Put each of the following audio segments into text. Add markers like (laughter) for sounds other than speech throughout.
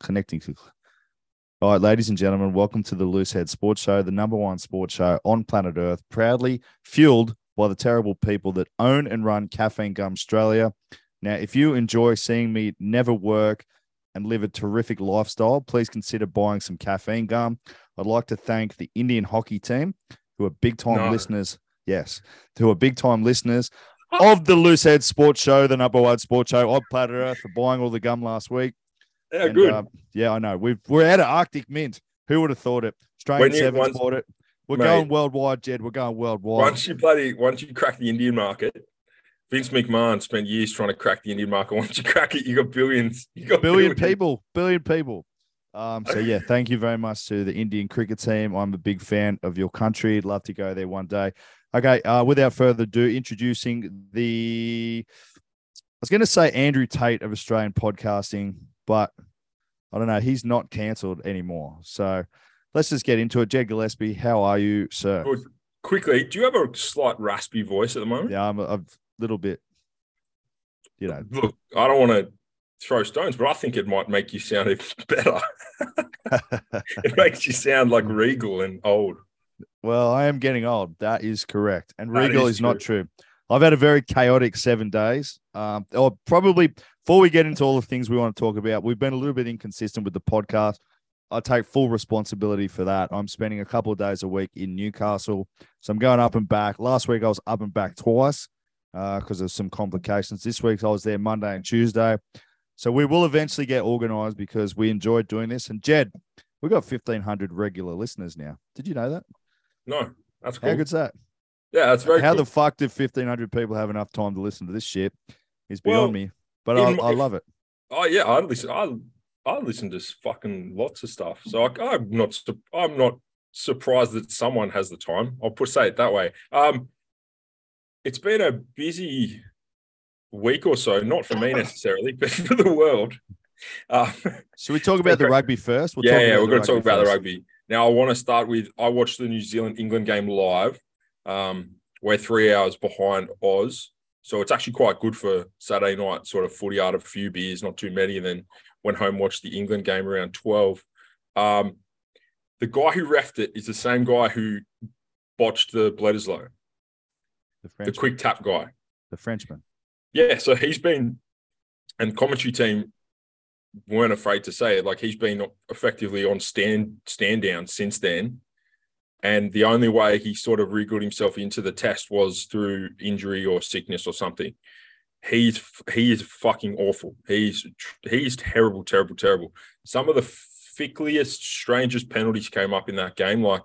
connecting to. All right, ladies and gentlemen, welcome to the Loosehead Sports Show, the number one sports show on planet Earth, proudly fueled by the terrible people that own and run Caffeine Gum Australia. Now, if you enjoy seeing me never work and live a terrific lifestyle, please consider buying some caffeine gum. I'd like to thank the Indian hockey team, who are big time No. listeners. Yes, who are big time listeners of the Loosehead Sports Show, the number one sports show on planet Earth, for buying all the gum last week. Yeah, And, good. uh, yeah, I know. We've, we're out of Arctic Mint. Who would have thought it? Australian Sevens bought it. We're Mate. going worldwide, Jed. We're going worldwide. once you bloody once you crack the Indian market, Vince McMahon spent years trying to crack the Indian market. (laughs) Once you crack it, you got billions. (laughs) You got billion billions. people, billion people. Um, so yeah, thank you very much to the Indian cricket team. I'm a big fan of your country. Love to go there one day. Okay, uh, without further ado, introducing the I was going to say Andrew Tate of Australian podcasting, but I don't know. He's not cancelled anymore. So let's just get into it. Jed Gillespie, how are you, sir? Good. Quickly, do you have a slight raspy voice at the moment? Yeah, I'm a, a little bit, you know, Look, I don't want to throw stones, but I think it might make you sound even (laughs) better. (laughs) it makes you sound like regal and old. Well, I am getting old. That is correct. And That Regal is is, not true. I've had a very chaotic seven days. Um, or probably before we get into all the things we want to talk about, we've been a little bit inconsistent with the podcast. I take full responsibility for that. I'm spending a couple of days a week in Newcastle. So I'm going up and back. Last week I was up and back twice uh, because of some complications. This week I was there Monday and Tuesday. So we will eventually get organized because we enjoyed doing this. And Jed, we've got 1,500 regular listeners now. Did you know that? No, that's How cool. good's that? Yeah, that's very How cool. the fuck did 1,500 people have enough time to listen to this shit? Is beyond Well, me. But I, I love it. Oh yeah, I listen. I I listen to fucking lots of stuff. So I, I'm not. I'm not surprised that someone has the time. I'll put say it that way. Um, it's been a busy week or so. Not for me (laughs) necessarily, but for the world. Uh, Should we talk about the (laughs) rugby first? We'll yeah, yeah, we're going to talk about the rugby. Now, I want to start with I watched the New Zealand England game live. Um, we're three hours behind Oz. So it's actually quite good for Saturday night, sort of footy out of a few beers, not too many. And then went home, watched the England game around 12. Um, the guy who refed it is the same guy who botched the Bledisloe, The the quick tap guy. the Frenchman. Yeah, so he's been, and commentary team weren't afraid to say it. Like he's been effectively on stand stand down since then, and the only way he sort of wriggled himself into the test was through injury or sickness or something. He's he is fucking awful. He's he's terrible, terrible, terrible. Some of the fickliest, strangest penalties came up in that game, like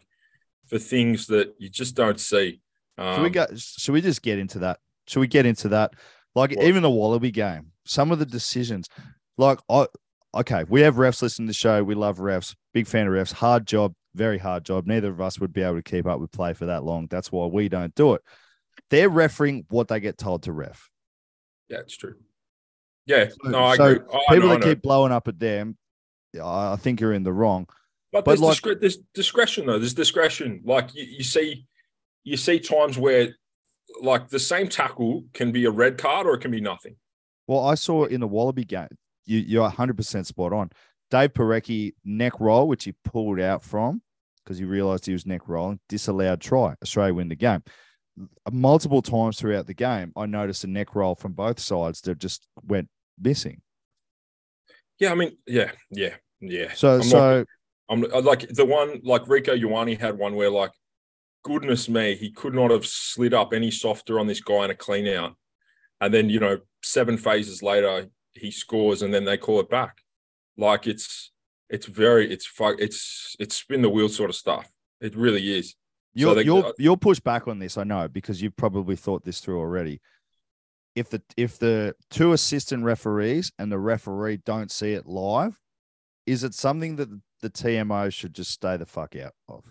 for things that you just don't see. Um, Should we go? Should we just get into that? Should we get into that? Like What? even the Wallaby game, some of the decisions, like I, okay, we have refs listening to the show. We love refs. Big fan of refs. Hard job, very hard job. Neither of us would be able to keep up with play for that long. That's why we don't do it. They're refereeing what they get told to ref. Yeah, it's true. Yeah, So- no, I so agree. I People know, that keep blowing up at them, I I think you're in the wrong. But, but there's, like- discre- there's discretion though. There's discretion. Like you, you see, you see times where, like the same tackle can be a red card or it can be nothing. Well, I saw in the Wallaby game, you, you're 100% spot on. Dave Porecki neck roll, which he pulled out from because he realized he was neck rolling, disallowed try. Australia win the game. Multiple times throughout the game, I noticed a neck roll from both sides that just went missing. Yeah, I mean, yeah, yeah, yeah. So, I'm not- I'm uh, like the one like Rieko Ioane had one where like, goodness me, he could not have slid up any softer on this guy in a clean out, and then you know seven phases later he scores and then they call it back. Like it's it's very it's it's it's spin the wheel sort of stuff. It really is. you'll, they- you'll, uh, you'll push back on this, I know, because you've probably thought this through already. If the if the two assistant referees and the referee don't see it live, is it something that the TMO should just stay the fuck out of?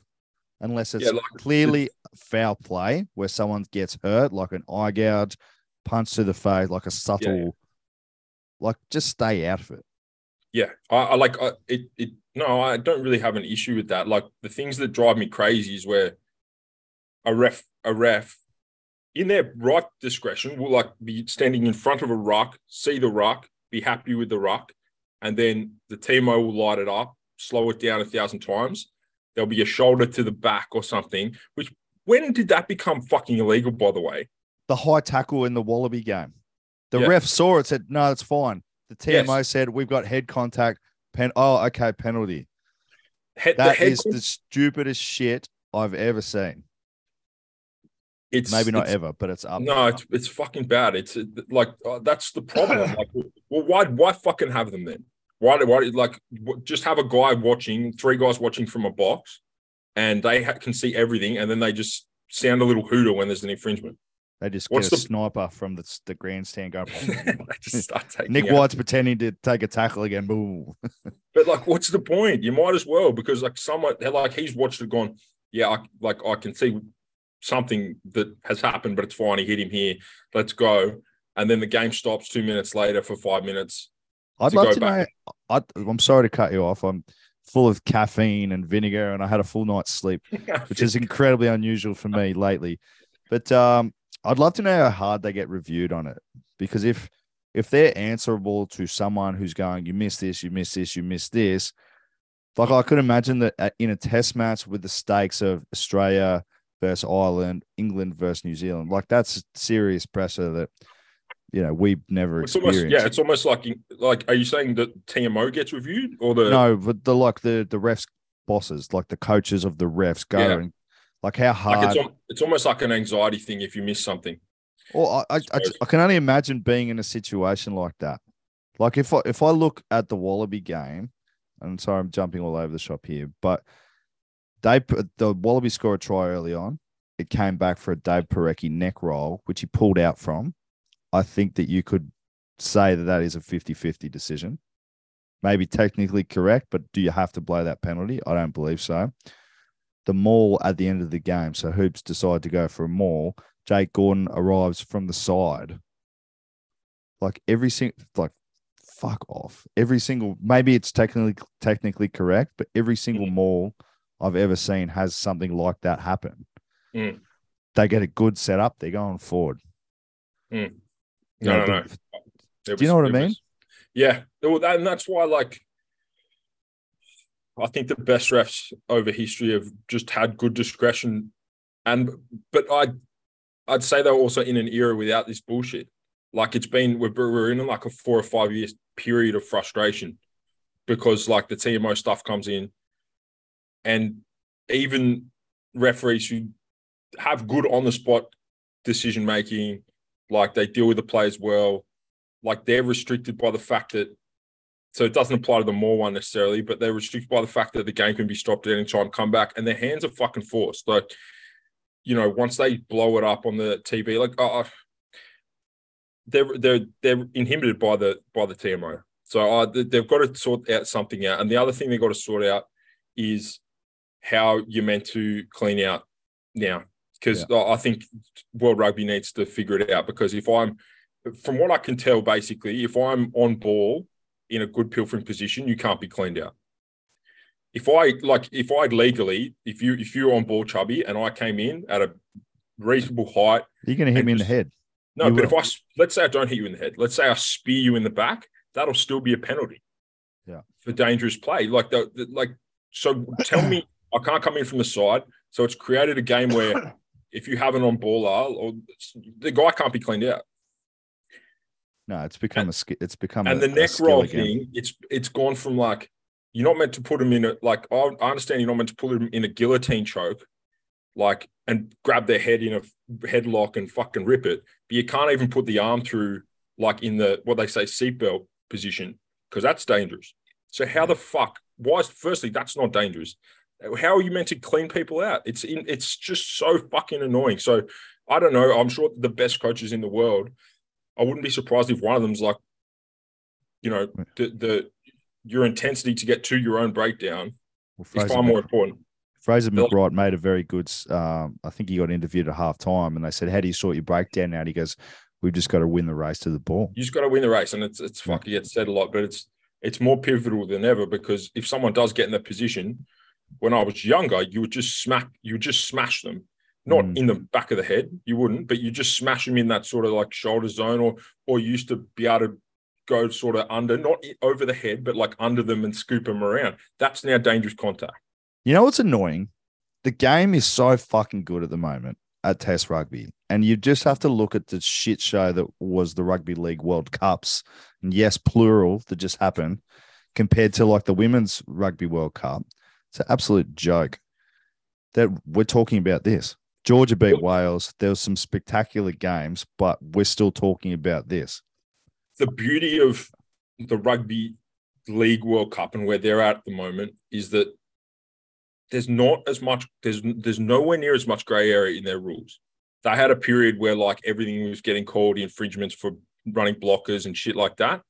Unless it's Yeah, like, clearly foul play where someone gets hurt, like an eye gouge, punch to the face, like a subtle, like just stay out of it. Yeah, I, I like I, it. It no, I don't really have an issue with that. Like the things that drive me crazy is where a ref, a ref, in their right discretion, will like be standing in front of a ruck, see the ruck, be happy with the ruck, and then the TMO will light it up, slow it down a thousand times. There'll be a shoulder to the back or something. Which when did that become fucking illegal? By the way, The high tackle in the Wallaby game. The Yeah. ref saw it, said, no, it's fine. The TMO Yes. said, we've got head contact. Pen- oh, okay, penalty. head, the That head is the stupidest shit I've ever seen. it's Maybe not it's- ever, but it's up. No, it's it's fucking bad. It's like uh, that's the problem. (laughs) like, well, why why fucking have them then? Why why like just have a guy watching, three guys watching from a box, and they ha- can see everything, and then they just sound a little hooter when there's an infringement. They just What's get a the- sniper from the, the grandstand going. (laughs) just start taking Nick out. White's pretending to take a tackle again. Boom. (laughs) But like, what's the point? You might as well because like someone like he's watched it, gone, yeah, I, like I can see something that has happened, but it's fine. He hit him here. Let's go. And then the game stops two minutes later for five minutes. I'd to love go to know. I, I'm sorry to cut you off. I'm full of caffeine and vinegar, and I had a full night's sleep, (laughs) which is incredibly unusual for me lately. But um, I'd love to know how hard they get reviewed on it, because if if they're answerable to someone who's going, you missed this, you missed this, you missed this, like I could imagine that uh, in a test match with the stakes of Australia versus Ireland, England versus New Zealand, like that's serious pressure that you know we've never It's almost yeah. It's almost like like. Are you saying that TMO gets reviewed or the no, but the like the the refs bosses, like the coaches of the refs, go Yeah. and like how hard. like it's it's almost like an anxiety thing if you miss something. or I, I, I. I can only imagine being in a situation like that. Like if I if I look at the Wallaby game, and sorry I'm jumping all over the shop here, but they put the Wallaby scored a try early on. It came back for a Dave Porecki neck roll, which he pulled out from. I think that you could say that that is a 50-50 decision. Maybe technically correct, but do you have to blow that penalty? I don't believe so. The maul at the end of the game, so Hoops decide to go for a maul. Jake Gordon arrives from the side. Like every single, like fuck off. Every single, maybe it's technically technically correct, but every single Mm. maul I've ever seen has something like that happen. Mm. They get a good setup, they're going forward. Mm. You No, know, no, no. It Do you know what I mean? yeah, well, that, and that's why, like, I think the best refs over history have just had good discretion, and but I, I'd say they're also in an era without this bullshit. Like it's been we're, we're in like a four or five years period of frustration because like the TMO stuff comes in, and even referees who have good on the spot decision making, like they deal with the players well, like they're restricted by the fact that so it doesn't apply to the maul one necessarily, but they're restricted by the fact that the game can be stopped at any time, come back, and their hands are fucking forced. Like, you know, once they blow it up on the TV, like uh, they're they're they're inhibited by the by the TMO. So uh, they- they've got to sort out something out. And the other thing they've got to sort out is how you're meant to clean out now. Because I think World Rugby needs to figure it out. Because if I'm, from what I can tell, basically, if I'm on ball in a good pilfering position, you can't be cleaned out. If I like, if I legally, if you if you're on ball, chubby, and I came in at a reasonable height, You're going to hit me in the head. no, You but if I let's say I don't hit you in the head, let's say I spear you in the back, that'll still be a penalty. Yeah. For dangerous play, like the, the like. So tell me, I can't come in from the side. So it's created a game where (coughs) if you have an on baller, or the guy can't be cleaned out. No, it's become a sk- it's become and a, the neck roll again. thing, it's it's gone from like you're not meant to put him in a like I I understand you're not meant to put him in a guillotine choke, like and grab their head in a headlock and fucking rip it, but you can't even put the arm through like in the what they say seatbelt position because that's dangerous. So how the fuck? Why? Is, firstly, that's not dangerous. How are you meant to clean people out? It's in, it's just so fucking annoying. So I don't know. I'm sure the best coaches in the world. I wouldn't be surprised if one of them's like, you know, the the your intensity to get to your own breakdown Well, is far more important. Fraser McReight made a very good. Um, I think he got interviewed at half time, and they said, "How do you sort your breakdown out?" He goes, "We've just got to win the race to the ball." You just got to win the race, and it's it's fucking gets said a lot, but it's it's more pivotal than ever because if someone does get in that position, when I was younger, you would just smack, you would just smash them, not Mm. in the back of the head, you wouldn't, but you just smash them in that sort of like shoulder zone, or or used to be able to go sort of under, not over the head, but like under them and scoop them around. That's now dangerous contact. You know what's annoying? The game is so fucking good at the moment at Test Rugby, and you just have to look at the shit show that was the Rugby League World Cups, and yes, plural that just happened, compared to like the Women's Rugby World Cup. It's an absolute joke that we're talking about this. Georgia beat Wales. There was some spectacular games, but we're still talking about this. The beauty of the Rugby League World Cup and where they're at at the moment is that there's not as much there's there's nowhere near as much gray area in their rules. They had a period where like everything was getting called infringements for running blockers and shit like that.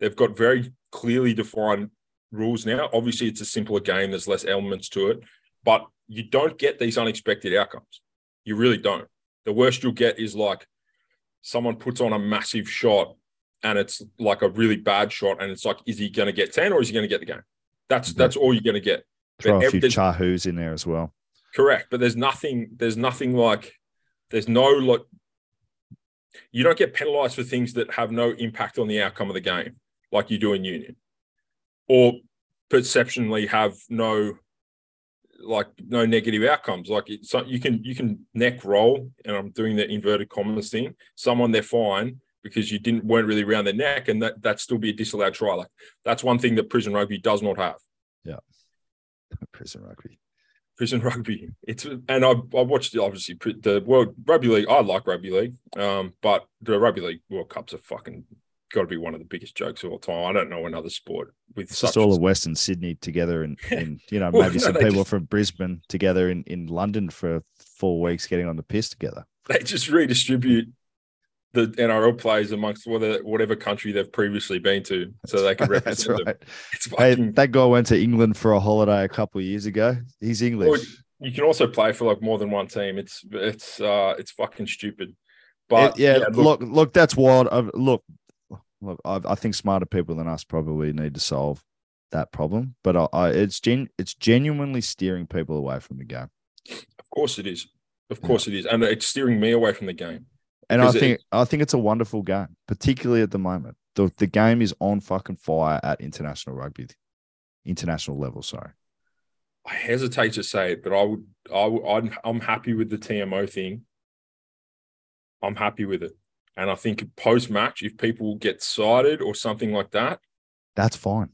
They've got very clearly defined rules now. Obviously, it's a simpler game. There's less elements to it, but you don't get these unexpected outcomes. You really don't. The worst you'll get is like someone puts on a massive shot and it's like a really bad shot, and it's like, is he going to get ten or is he going to get the game? That's that's all you're going to get. Throw a few chahoos in there as well. Correct, but there's nothing. There's nothing like. There's no like. You don't get penalised for things that have no impact on the outcome of the game, like you do in union, or perceptionally have no like no negative outcomes. Like it's you can you can neck roll, and I'm doing the inverted commas thing. Someone they're fine because you didn't weren't really around their neck, and that that still be a disallowed try. Like that's one thing that prison rugby does not have. Yeah. (laughs) Prison rugby. Prison rugby. It's and I I watched obviously the World Rugby League. I like rugby league, um, but the Rugby League World Cups are fucking got to be one of the biggest jokes of all time. I don't know another sport with it's just all of Western Sydney together, and, (laughs) and you know well, maybe no, some people just, from Brisbane together in in London for four weeks getting on the piss together. They just redistribute the NRL players amongst whatever, whatever country they've previously been to, so they can (laughs) represent right. them. Fucking... Hey, that guy went to England for a holiday a couple of years ago. He's English. Well, you can also play for like more than one team. It's it's uh it's fucking stupid. But it, yeah, yeah look, look, look, that's wild. Uh, look, look, I, I, think smarter people than us probably need to solve that problem. But I, I, it's gen, it's genuinely steering people away from the game. Of course it is. Of course yeah. it is, and it's steering me away from the game. And I think it, I think it's a wonderful game, particularly at the moment. The the game is on fucking fire at international rugby, international level. Sorry. I hesitate to say it, but I would, I would, I'm, I'm happy with the TMO thing. I'm happy with it, and I think post match, if people get cited or something like that, that's fine.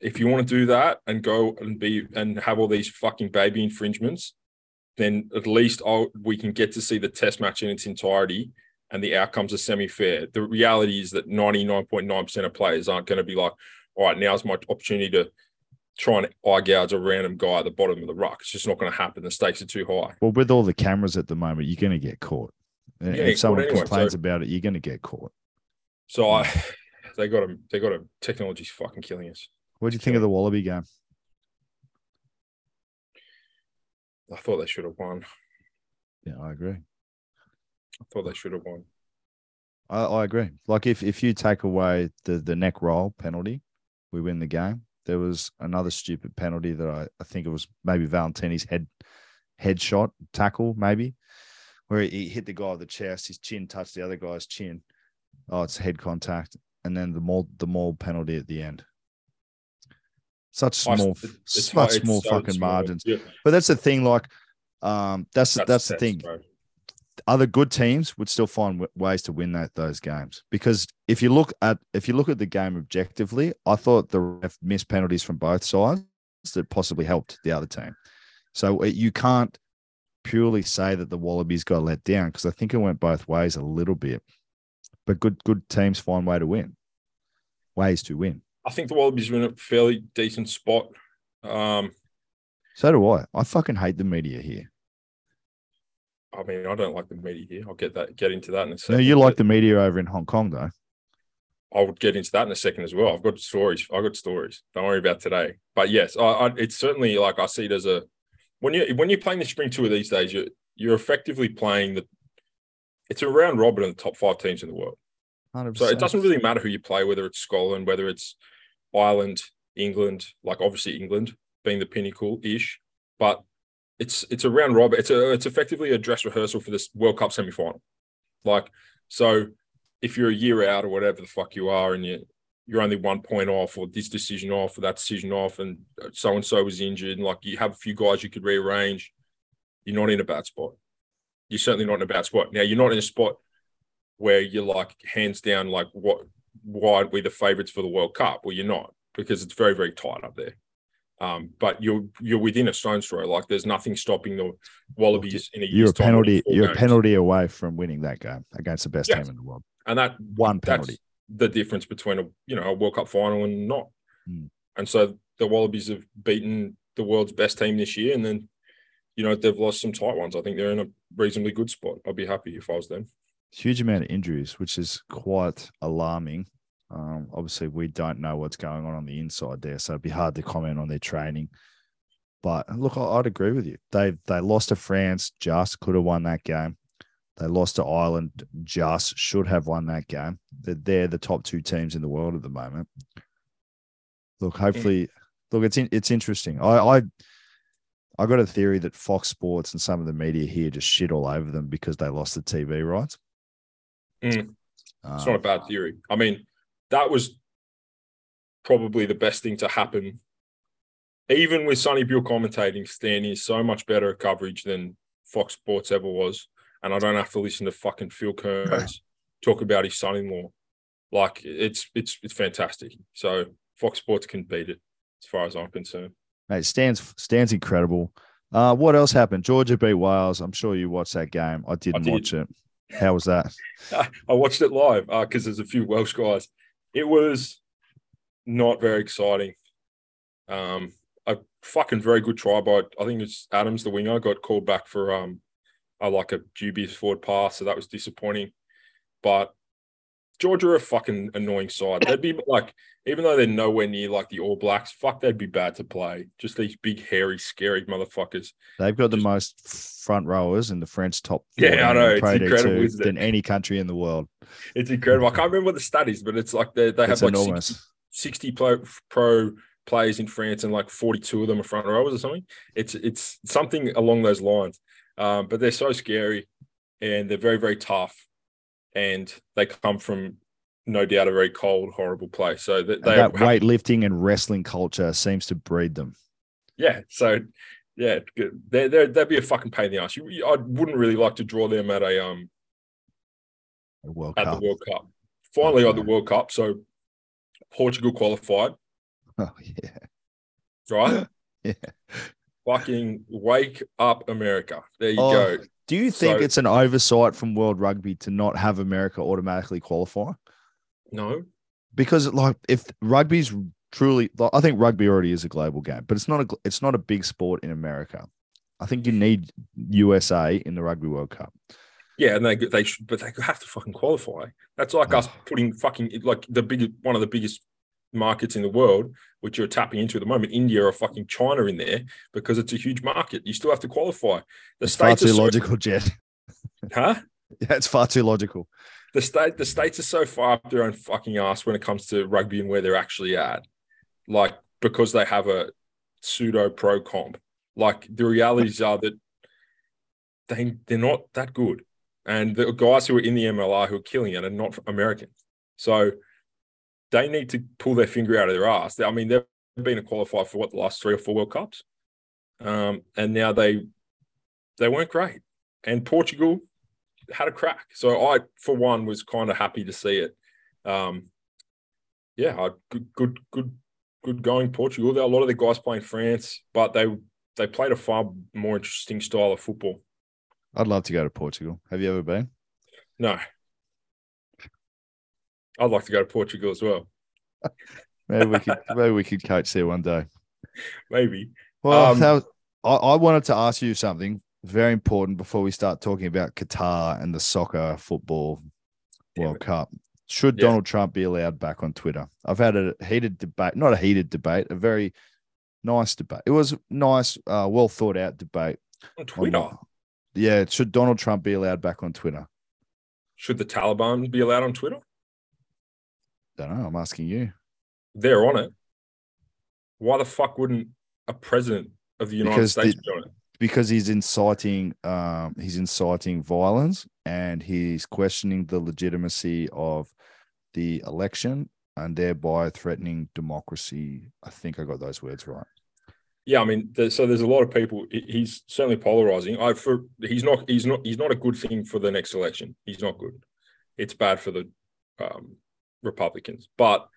If you want to do that and go and be and have all these fucking baby infringements, then at least I'll, we can get to see the test match in its entirety and the outcomes are semi-fair. The reality is that 99.9% of players aren't going to be like, all right, now's my opportunity to try and eye gouge a random guy at the bottom of the ruck. It's just not going to happen. The stakes are too high. Well, with all the cameras at the moment, you're going to get caught. And if someone complains so, about it, you're going to get caught. So I, (laughs) they got them. They got a technology's fucking killing us. What do you think of the Wallaby game? I thought they should have won. Yeah, I agree. I thought they should have won. I, I agree. Like if if you take away the the neck roll penalty, we win the game. There was another stupid penalty that I, I think it was maybe Valetini's head headshot tackle, maybe, where he hit the guy with the chest, his chin touched the other guy's chin. Oh, it's head contact. And then the maul the maul penalty at the end. Such small, it's, such small so fucking small. margins. Yeah. But that's the thing, like um, that's that's, that's the thing. Bro other good teams would still find w- ways to win that, those games because if you look at if you look at the game objectively, I thought the ref missed penalties from both sides that possibly helped the other team. So you can't purely say that the Wallabies got let down because I think it went both ways a little bit. But good good teams find way to win, ways to win. I think the Wallabies were in a fairly decent spot. Um, so do I. I fucking hate the media here. I mean, I don't like the media here. I'll get that get into that in a second. No, you like the media over in Hong Kong, though. I would get into that in a second as well. I've got stories. I've got stories. Don't worry about today. But yes, I, I, it's certainly like I see it as a when you when you're playing the spring tour these days, you're you're effectively playing the. It's a round robin of the top five teams in the world. 100%. So it doesn't really matter who you play, whether it's Scotland, whether it's Ireland, England. Like obviously England being the pinnacle ish, but it's it's a round robin. It's a it's effectively a dress rehearsal for this World Cup semi final. Like so, if you're a year out or whatever the fuck you are, and you you're only one point off, or this decision off, or that decision off, and so and so was injured, and like you have a few guys you could rearrange, you're not in a bad spot. You're certainly not in a bad spot. Now you're not in a spot where you're like hands down like what why are we the favourites for the World Cup? Well, you're not because it's very very tight up there. Um, but you're you're within a stone's throw. Like there's nothing stopping the Wallabies in a year. You're a penalty. You're a penalty away from winning that game against the best Yeah. team in the world. and that One penalty. The difference between a you know a World Cup final and not. Mm. And so the Wallabies have beaten the world's best team this year, and then you know they've lost some tight ones. I think they're in a reasonably good spot. I'd be happy if I was them. Huge amount of injuries, which is quite alarming. Um, obviously, we don't know what's going on on the inside there, so it'd be hard to comment on their training. But look, I'd agree with you. They they lost to France, just could have won that game. They lost to Ireland, just should have won that game. They're, they're the top two teams in the world at the moment. Look, hopefully, look, it's in, it's interesting. I, I I got a theory that Fox Sports and some of the media here just shit all over them because they lost the TV rights. Mm. Um, It's not a bad theory. I mean, that was probably the best thing to happen. Even with Sonny Bill commentating, Stan is so much better at coverage than Fox Sports ever was. And I don't have to listen to fucking Phil Kearns talk about his son-in-law. Like it's it's it's fantastic. So Fox Sports can beat it as far as I'm concerned. Mate, Stan's Stan's incredible. Uh, what else happened? Georgia beat Wales. I'm sure you watched that game. I didn't did. watch it. How was that? (laughs) I watched it live because there's a few Welsh guys. It was not very exciting. Um, a fucking very good try by I think it's Adams, the winger, got called back for um, a, like a dubious forward pass, so that was disappointing. But Georgia are a fucking annoying side. They'd be like, even though they're nowhere near like the All Blacks, fuck, they'd be bad to play. Just these big, hairy, scary motherfuckers. They've got the most front rowers in the French top. Yeah, I know, it's Pro D2 incredible, isn't it? than any country in the world. It's incredible. I can't remember what the stat is, but it's like they, they have It's like 60 60 pro, pro players in France and like 42 of them are front rowers or something. It's it's something along those lines. Um, but they're so scary and they're very, very tough. And they come from no doubt a very cold, horrible place. So that they that weightlifting and wrestling culture seems to breed them. yeah. So yeah. They're, they're, that'd be a fucking pain in the ass. You, I wouldn't really like to draw them at a um World at Cup. the World Cup. Finally at the World Cup. So Portugal qualified, (laughs) Oh, yeah. right? (gasps) Yeah. Fucking wake up, America. There you Oh, go. Do you think So- it's an oversight from World Rugby to not have America automatically qualify? No, Because like if rugby's truly, like, I think rugby already is a global game, but it's not a it's not a big sport in America. I think you mm. need USA in the Rugby World Cup. yeah, and they they should, but they have to fucking qualify. That's like us Oh. putting fucking like the big one of the biggest markets in the world, which you're tapping into at the moment, India or fucking China in there because it's a huge market. You still have to qualify. The It's far states are too so, logical, Jed. (laughs) huh? Yeah, it's far too logical. The state the states are so far up their own fucking ass when it comes to rugby and where they're actually at. Like because they have a pseudo pro comp. Like the realities are that they they're not that good. And the guys who are in the MLR who are killing it are not American. So they need to pull their finger out of their ass. I mean, they've been a qualifier for what the last three or four World Cups. Um, and now they they weren't great. And Portugal had a crack. So I, for one, was kind of happy to see it. Um, yeah, I, good, good, good, good going Portugal. There are a lot of the guys playing France, but they they played a far more interesting style of football. I'd love to go to Portugal. Have you ever been? No, I'd like to go to Portugal as well. (laughs) Maybe we could maybe we could coach there one day. Maybe. Well, Um, was, I, I wanted to ask you something very important before we start talking about Qatar and the soccer football World it. Cup. Should Yeah. Donald Trump be allowed back on Twitter? I've had a heated debate, not a heated debate, a very nice debate. It was nice, uh, well thought out debate. On on Twitter, what- yeah, should Donald Trump be allowed back on Twitter? should the Taliban be allowed on Twitter? Don't know. I'm asking you. They're on it. Why the fuck wouldn't a president of the United Because States the- be on it? because he's inciting um he's inciting violence and he's questioning the legitimacy of the election and thereby threatening democracy. I think I got those words right. Yeah, I mean, there's, so there's a lot of people. He's certainly polarizing. I for he's not he's not he's not a good thing for the next election. He's not good. It's bad for the um, Republicans. But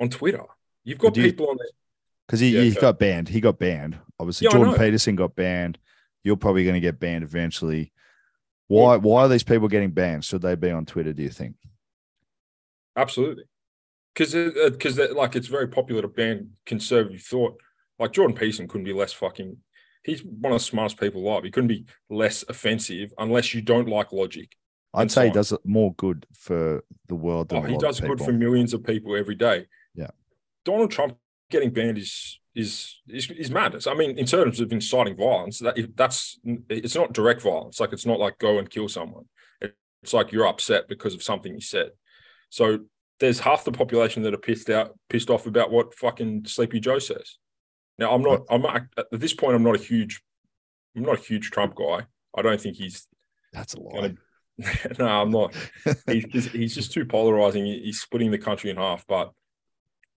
on Twitter, you've got you, people on there because he, Yeah, he okay. got banned. He got banned. Obviously, Yeah, Jordan. Peterson got banned. You're probably going to get banned eventually. Why? Why are these people getting banned? Should they be on Twitter? Do you think? Absolutely, because because uh, like it's very popular to ban conservative thought. Like Jordan Peterson couldn't be less fucking. He's one of the smartest people alive. He couldn't be less offensive unless you don't like logic. I'd say he does it more good for the world than Oh, he does good for millions of people every day. Yeah. Donald Trump getting banned is is is, is madness. I mean, in terms of inciting violence, that that's it's not direct violence. Like it's not like go and kill someone. It's like you're upset because of something he said. So there's half the population that are pissed out, pissed off about what fucking Sleepy Joe says. Now I'm not. I'm not, at this point. I'm not a huge. I'm not a huge Trump guy. I don't think he's That's a lie. gonna (laughs) no, I'm not. He's, he's, he's just too polarizing. He's splitting the country in half. But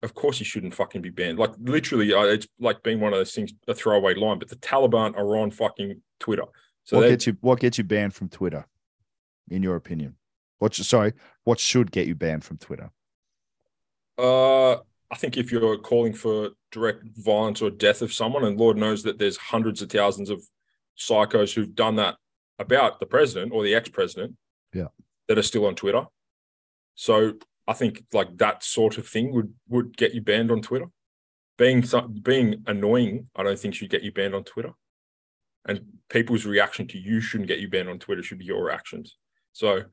of course, he shouldn't fucking be banned. Like literally, it's like being one of those things, a throwaway line. But the Taliban are on fucking Twitter. So what they, gets you? What gets you banned from Twitter? In your opinion, what? Sorry, what should get you banned from Twitter? uh, I think if you're calling for direct violence or death of someone, and Lord knows that there's hundreds of thousands of psychos who've done that about the president or the ex-president, Yeah. that are still on Twitter. So I think like that sort of thing would would get you banned on Twitter. Being being annoying, I don't think should get you banned on Twitter. And people's reaction to you shouldn't get you banned on Twitter. Should be your actions. So,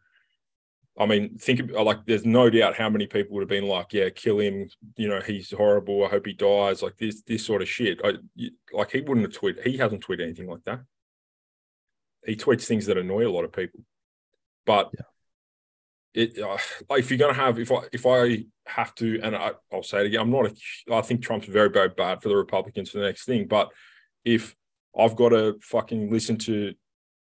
I mean, think of, like there's no doubt how many people would have been like, "Yeah, kill him." You know, he's horrible. I hope he dies. Like this this sort of shit. I, like he wouldn't have tweeted. He hasn't tweeted anything like that. He tweets things that annoy a lot of people. But it uh, if you're gonna have if I if I have to and I, I'll say it again, I'm not a I think Trump's very very bad for the Republicans for the next thing. But if I've got to fucking listen to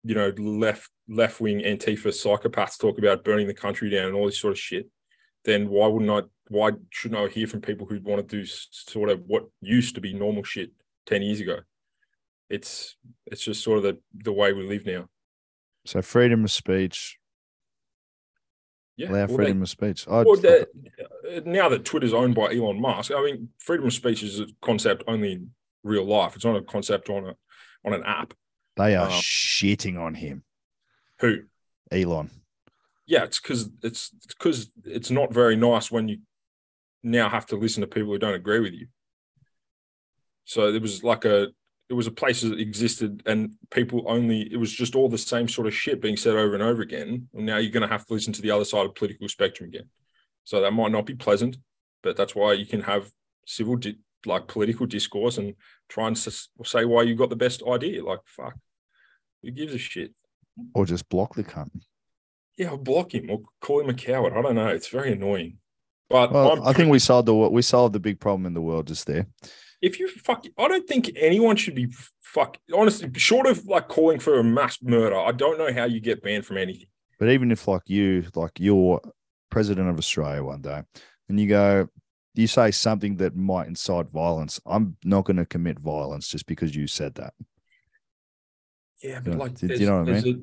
you know left left wing Antifa psychopaths talk about burning the country down and all this sort of shit, then why wouldn't I? Why shouldn't I hear from people who want to do sort of what used to be normal shit ten years ago? It's it's just sort of the the way we live now. So freedom of speech, Yeah, allow well, they- freedom of speech. I'd Well, it. uh, now that Twitter's owned by Elon Musk, I mean, freedom of speech is a concept only in real life. It's not a concept on a on an app. they are um, shitting on him, Who? Elon. Yeah, it's because it's because it's not very nice when you now have to listen to people who don't agree with you. So there was like a it was a place that existed and people only it was just all the same sort of shit being said over and over again. And now you're going to have to listen to the other side of the political spectrum again. So that might not be pleasant, but that's why you can have civil di- like political discourse and try and s- say why you got the best idea. Like fuck, who gives a shit? Or just block the cunt. Yeah, I'll block him or call him a coward. I don't know. It's very annoying. But Well, I think we solved the we solved the big problem in the world just there. If you fuck, I don't think anyone should be fuck. Honestly, short of like calling for a mass murder, I don't know how you get banned from anything. But even if like you, like you're president of Australia one day, and you go, you say something that might incite violence, I'm not going to commit violence just because you said that. Yeah, but like, do- you know what I there's a-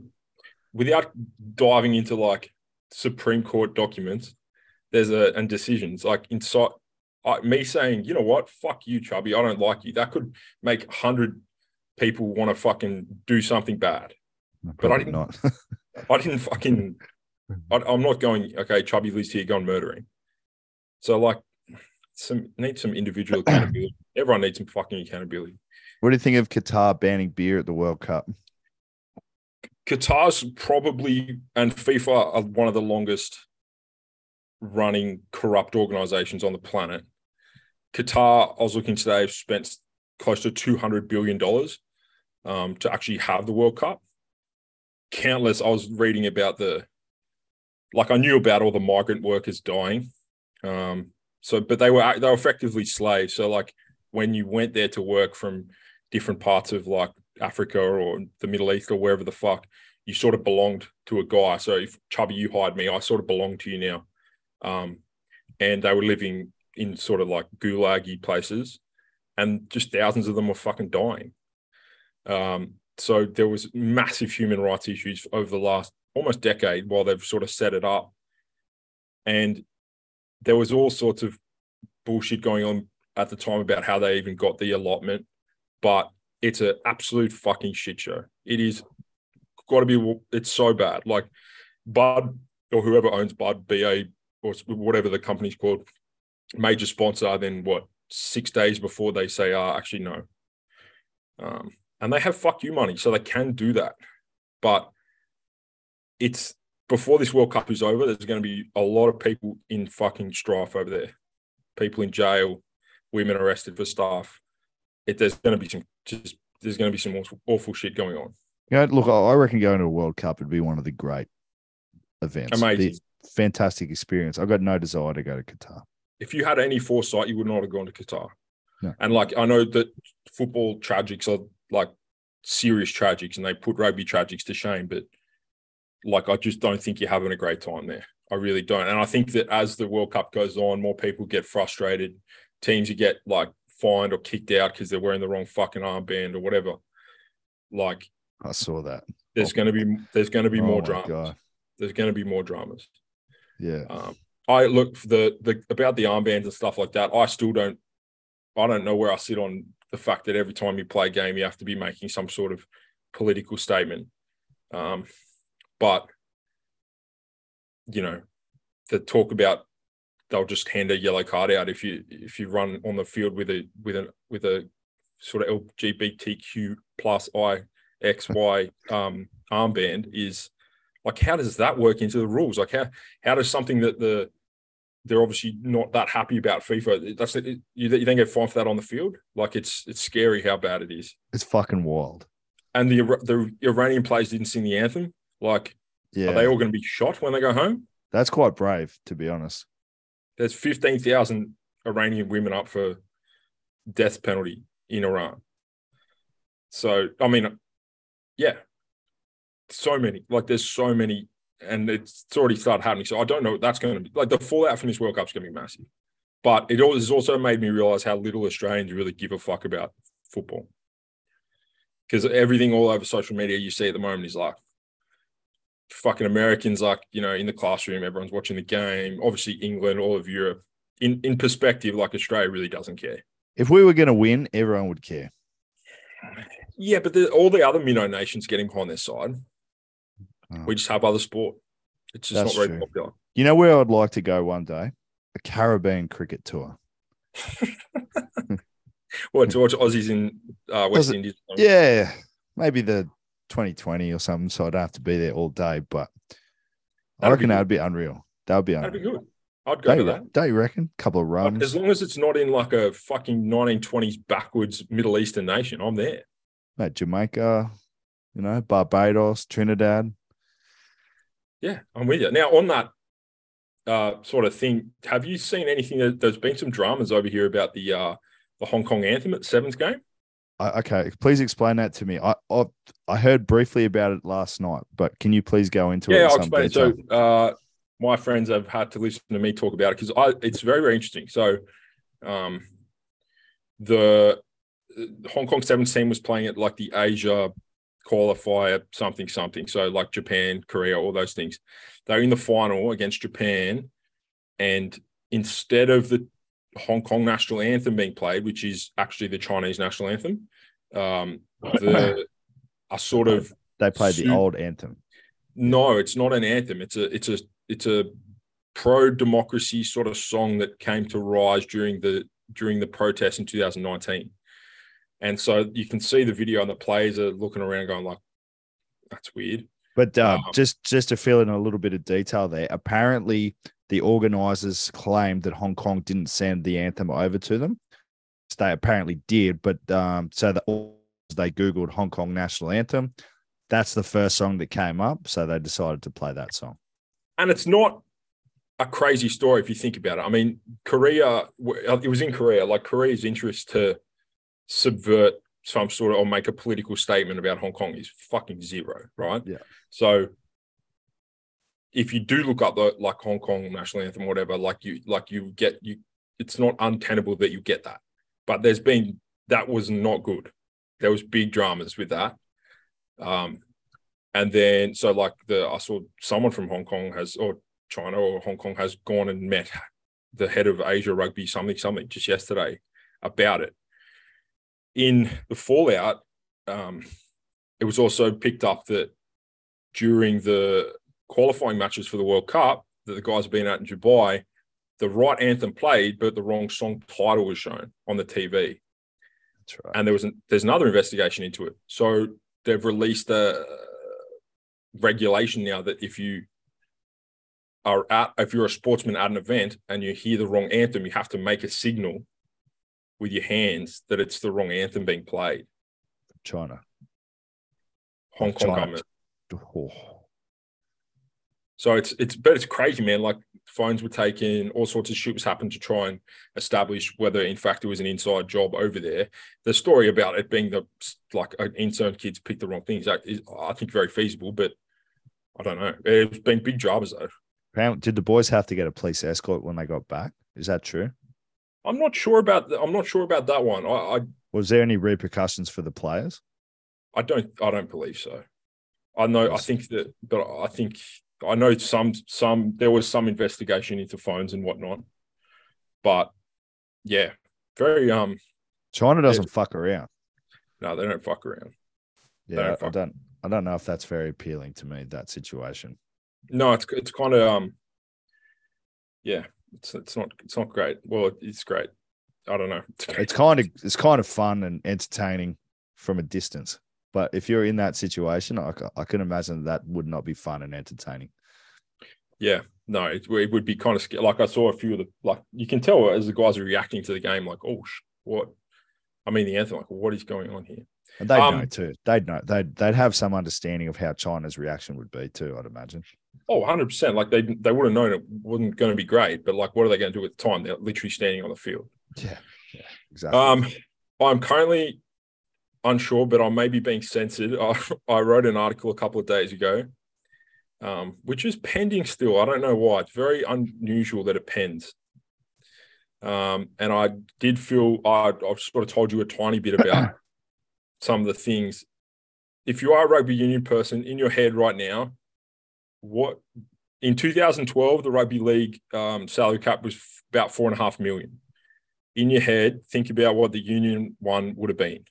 without diving into like Supreme Court documents, there's a and decisions like inside. I, me saying, you know what, fuck you, chubby, I don't like you. That could make a hundred people want to fucking do something bad. But I didn't- not. (laughs) I didn't fucking. I, I'm not going. Okay, chubby lives here. Go and murder. So like, some need some individual (clears throat) accountability. Everyone needs some fucking accountability. what do you think of Qatar banning beer at the World Cup? Qatar's probably and FIFA are one of the longest running corrupt organizations on the planet. Qatar, I was looking today, spent close to two hundred billion dollars um, to actually have the World Cup. Countless. I was reading about the, like I knew about all the migrant workers dying. Um, so, but they were they were effectively slaves. So, like when you went there to work from different parts of like Africa or the Middle East or wherever the fuck, you sort of belonged to a guy. So if Chubby, you hired me, I sort of belong to you now. Um, and they were living in sort of like gulaggy places, and just thousands of them were fucking dying. Um, so there was massive human rights issues over the last almost decade while they've sort of set it up, and there was all sorts of bullshit going on at the time about how they even got the allotment, but it's an absolute fucking shit show. It is got to be. It's so bad. Like Bud or whoever owns Bud, BA or whatever the company's called, major sponsor. Then what? Six days before they say, "Ah, uh, actually no," um, and they have fuck you money, so they can do that. But it's before this World Cup is over. There's going to be a lot of people in fucking strife over there. People in jail, women arrested for stuff. It, there's going to be some just there's going to be some awful, awful shit going on. You know, look, I reckon going to a World Cup would be one of the great events. Amazing. The fantastic experience. I've got no desire to go to Qatar. If you had any foresight, you would not have gone to Qatar. And like I know that football tragics are like serious tragics and they put rugby tragics to shame, but like I just don't think you're having a great time there. I really don't. And I think that as the World Cup goes on, more people get frustrated. Teams you get like fined or kicked out because they're wearing the wrong fucking armband or whatever. Like I saw that. There's oh. going to be there's going to be oh more dramas. There's going to be more dramas. Yeah. Um, I look for the the about the armbands and stuff like that. I still don't. I don't know where I sit on the fact that every time you play a game, you have to be making some sort of political statement. Um, but you know, the talk about they'll just hand a yellow card out if you if you run on the field with a with a with a sort of LGBTQ plus I X Y um, armband is like how does that work into the rules? Like how how does something that the they're obviously not that happy about FIFA. That's it, you, you then get fined for that on the field. Like it's it's scary how bad it is. It's fucking wild. And the the Iranian players didn't sing the anthem. Like, yeah. are they all going to be shot when they go home? That's quite brave, to be honest. There's fifteen thousand Iranian women up for death penalty in Iran. So I mean, yeah, so many. Like there's so many, and it's already started happening. So I don't know what that's going to be. Like the fallout from this World Cup is going to be massive. But it has also made me realize how little Australians really give a fuck about football. Because everything all over social media you see at the moment is like fucking Americans, like, you know, in the classroom, everyone's watching the game. Obviously, England, all of Europe. In in perspective, like Australia really doesn't care. If we were going to win, everyone would care. Yeah, but the, all the other minnow nations getting behind their side. Oh. We just have other sport. It's just That's not very true. popular. You know where I'd like to go one day? A Caribbean cricket tour. (laughs) what to watch Aussies in uh, West Indies? Yeah, maybe the 2020 or something. So I'd have to be there all day, but that'd I reckon that'd be unreal. That would be unreal. That'd be good. I'd go don't to that. Don't you reckon? A couple of runs. As long as it's not in like a fucking 1920s backwards Middle Eastern nation, I'm there. Mate, Jamaica, you know, Barbados, Trinidad. Yeah, I'm with you. Now, on that uh, sort of thing, have you seen anything? there's been some dramas over here about the uh, the Hong Kong anthem at Sevens game. okay, please explain that to me. I, I, I heard briefly about it last night, but can you please go into yeah, it? Yeah, I'll explain. So, uh, my friends have had to listen to me talk about it because I it's very very interesting. So, um, the Hong Kong 17 was playing at like the Asia qualifier something something. So like Japan, Korea, all those things. They're in the final against Japan, and instead of the Hong Kong national anthem being played, which is actually the Chinese national anthem, um, the (coughs) a sort of they played the old anthem. No, it's not an anthem. It's a it's a it's a pro democracy sort of song that came to rise during the during the protests in 2019. And so you can see the video, and the players are looking around, going like, "That's weird." But uh, um, just just to fill in a little bit of detail there, apparently the organizers claimed that Hong Kong didn't send the anthem over to them. They apparently did, but um, so that they googled Hong Kong national anthem. That's the first song that came up, so they decided to play that song. And it's not a crazy story if you think about it. I mean, Korea, it was in Korea, like Korea's interest to subvert some sort of or make a political statement about Hong Kong is fucking zero, right? Yeah. So if you do look up the like Hong Kong national anthem, or whatever, like you like you get you, it's not untenable that you get that. But there's been that was not good. There was big dramas with that. Um, and then so like the I saw someone from Hong Kong has or China or Hong Kong has gone and met the head of Asia Rugby something something just yesterday about it. In the fallout, um, it was also picked up that during the qualifying matches for the World Cup that the guys have been at in Dubai, the right anthem played, but the wrong song title was shown on the TV. That's right. And there was an, there's another investigation into it. So they've released a regulation now that if you are at if you're a sportsman at an event and you hear the wrong anthem, you have to make a signal with your hands that it's the wrong anthem being played. China. Hong Kong China. government. Oh. So it's it's but it's crazy, man. Like phones were taken, all sorts of shit was happened to try and establish whether in fact it was an inside job over there. The story about it being the like an intern kids picked the wrong things is I think very feasible, but I don't know. It's been big dramas though. Did the boys have to get a police escort when they got back? Is that true? I'm not sure about the, I'm not sure about that one. I, I Was there any repercussions for the players? I don't I don't believe so. I know I think that but I think I know some some there was some investigation into phones and whatnot. But yeah, very um China doesn't fuck around. no, they don't fuck around. Yeah, I- I fuck. don't. I don't know if that's very appealing to me. That situation. No, it's it's kind of um yeah, it's it's not it's not great. Well, it's great. I don't know. It's kind of it's kind of fun and entertaining from a distance. But if you're in that situation, I, I can imagine that would not be fun and entertaining. yeah, no, it, it would be kind of scary. Like I saw a few of the like you can tell as the guys are reacting to the game, like oh sh- what. I mean, the anthem, like what is going on here? And they'd Um, know too. They'd know. They'd they'd have some understanding of how China's reaction would be too. I'd imagine. Oh, 100 percent. Like they they would have known it wasn't going to be great, but like, what are they going to do with the time? They're literally standing on the field. Yeah. Yeah. Exactly. Um, I'm currently unsure, but I may be being censored. (laughs) I, I wrote an article a couple of days ago, um, which is pending still. I don't know why. It's very unusual that it pens. Um, and I did feel I, I've sort of told you a tiny bit about (clears throat) some of the things. If you are a rugby union person in your head right now, what in 2012 the rugby league um, salary cap was f- about four and a half million in your head, think about what the union one would have been.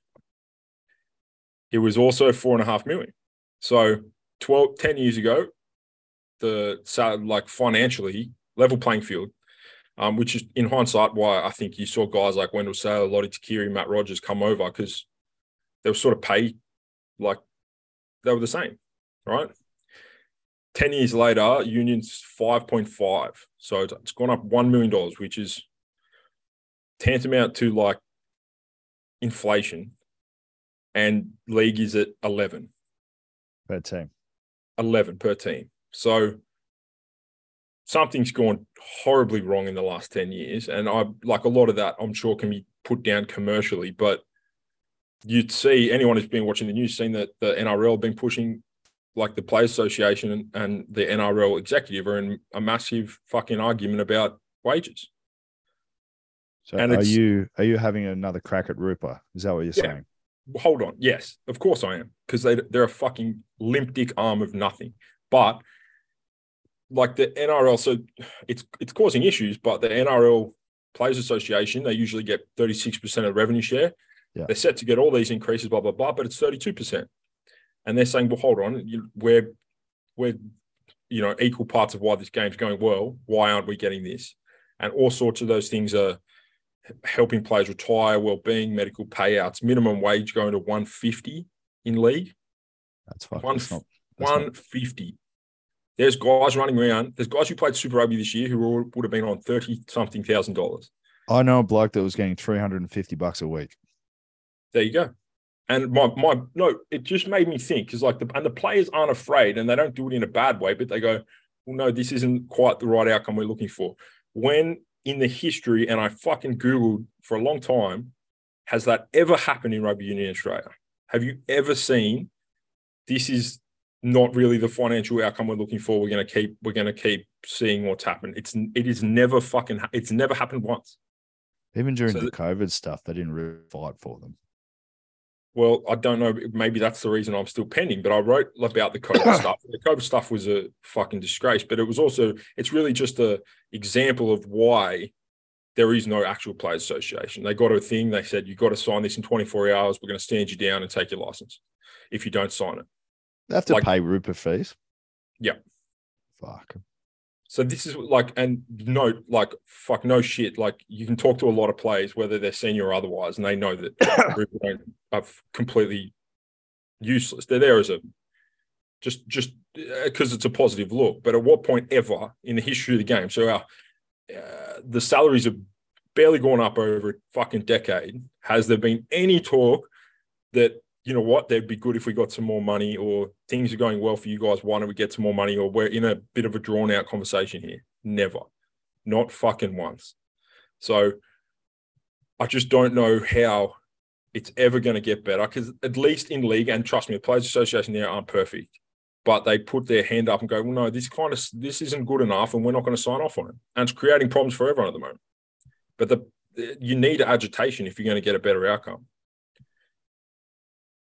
It was also four and a half million. So 12, 10 years ago, the like financially level playing field, um, which is in hindsight why I think you saw guys like Wendell Sailor, Lote Tuqiri, Matt Rogers come over because they were sort of paid like they were the same, right? 10 years later, union's 5.5. So it's- gone up $1 million, which is tantamount to like inflation. And league is at 11 per team. 11 per team. So something's gone horribly wrong in the last 10 years. And i like a lot of that i'm sure can be put down commercially. But you'd see anyone who's been watching the news seen that the nrl been pushing like the players association and, and the nrl executive are in a massive fucking argument about wages So And are you are you having another crack at RUPA? Is that what you're Yeah. saying? hold on. Yes, of course I am, because they they're a fucking limp dick arm of nothing. But like the NRL, so it's it's causing issues. But the NRL Players Association, they usually get thirty six percent of the revenue share. Yeah. They're set to get all these increases, blah blah blah, but it's thirty two percent, and they're saying, well, hold on, you, we're we're you know equal parts of why this game's going well. Why aren't we getting this? And all sorts of those things are helping players retire, well-being, medical payouts, minimum wage going to 150 in league. That's fucking One that's not, that's not- 150. There's guys running around. There's guys who played Super Rugby this year who all- would have been on 30 something thousand dollars. I know a bloke that was getting 350 bucks a week. There you go. And my my no, it just made me think because like the and the players aren't afraid and they don't do it in a bad way, but they go, well, no, this isn't quite the right outcome we're looking for. When in the history, and I fucking Googled for a long time, has that ever happened in rugby union Australia? Have you ever seen this is not really the financial outcome we're looking for. We're going to keep we're going to keep seeing what's happened. It's it is never fucking it's never happened once. Even during So the the- COVID stuff, they didn't really fight for them. Well, I don't know. Maybe that's the reason I'm still pending. But I wrote about the COVID (laughs) stuff. The COVID stuff was a fucking disgrace. But it was also it's really just a example of why there is no actual players association. They got a thing. They said you've got to sign this in 24 hours. We're going to stand you down and take your license if you don't sign it. They have to Like- pay Rupert fees. Yeah. Fuck. So this is like, and no, like, fuck, no shit. Like, you can talk to a lot of players, whether they're senior or otherwise, and they know that (coughs) don't, are completely useless. They're there as a just, just because it's a positive look. But at what point ever in the history of the game? So our uh, the salaries have barely gone up over a fucking decade. Has there been any talk that you know what, they'd be good if we got some more money, or things are going well for you guys. Why don't we get some more money? Or we're in a bit of a drawn out conversation here. Never, not fucking once. So I just don't know how it's ever going to get better because at least in league, and trust me, the Players Association there aren't perfect, but they put their hand up and go, well, no, this kind of this isn't good enough, and we're not going to sign off on it, and it's creating problems for everyone at the moment. But the you need agitation if you're going to get a better outcome.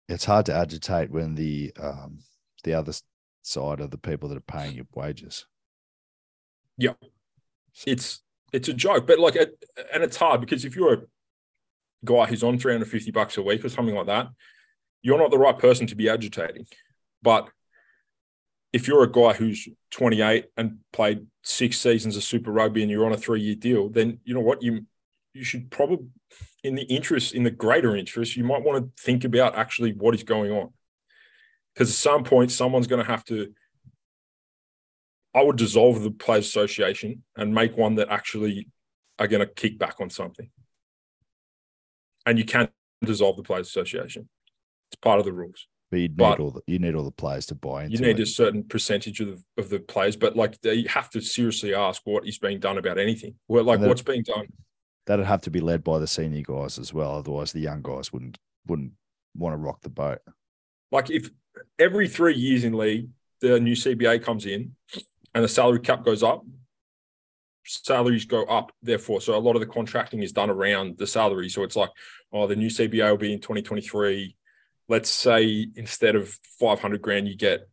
It's hard to agitate when the um the other side are the people that are paying your wages. Yeah, it's it's a joke, but like, it, and it's hard because if you're a guy who's on 350 bucks a week or something like that, you're not the right person to be agitating. But if you're a guy who's 28 and played six seasons of Super Rugby and you're on a three year deal, then you know what you you should probably, in the interest, in the greater interest, you might want to think about actually what is going on, because at some point someone's going to have to I would dissolve the players association and make one that actually are going to kick back on something. And you can't dissolve the players association. It's part of the rules. But you need all the you need all the players to buy into You need it. a certain percentage of the, of the players, but like they have to seriously ask what is being done about anything. Well, like what's being done. That'd have to be led by the senior guys as well. Otherwise, the young guys wouldn't wouldn't want to rock the boat. Like if every three years in league, the new CBA comes in and the salary cap goes up, salaries go up. Therefore, so a lot of the contracting is done around the salary. So it's like, oh, the new CBA will be in 2023. Let's say instead of 500 grand, you get,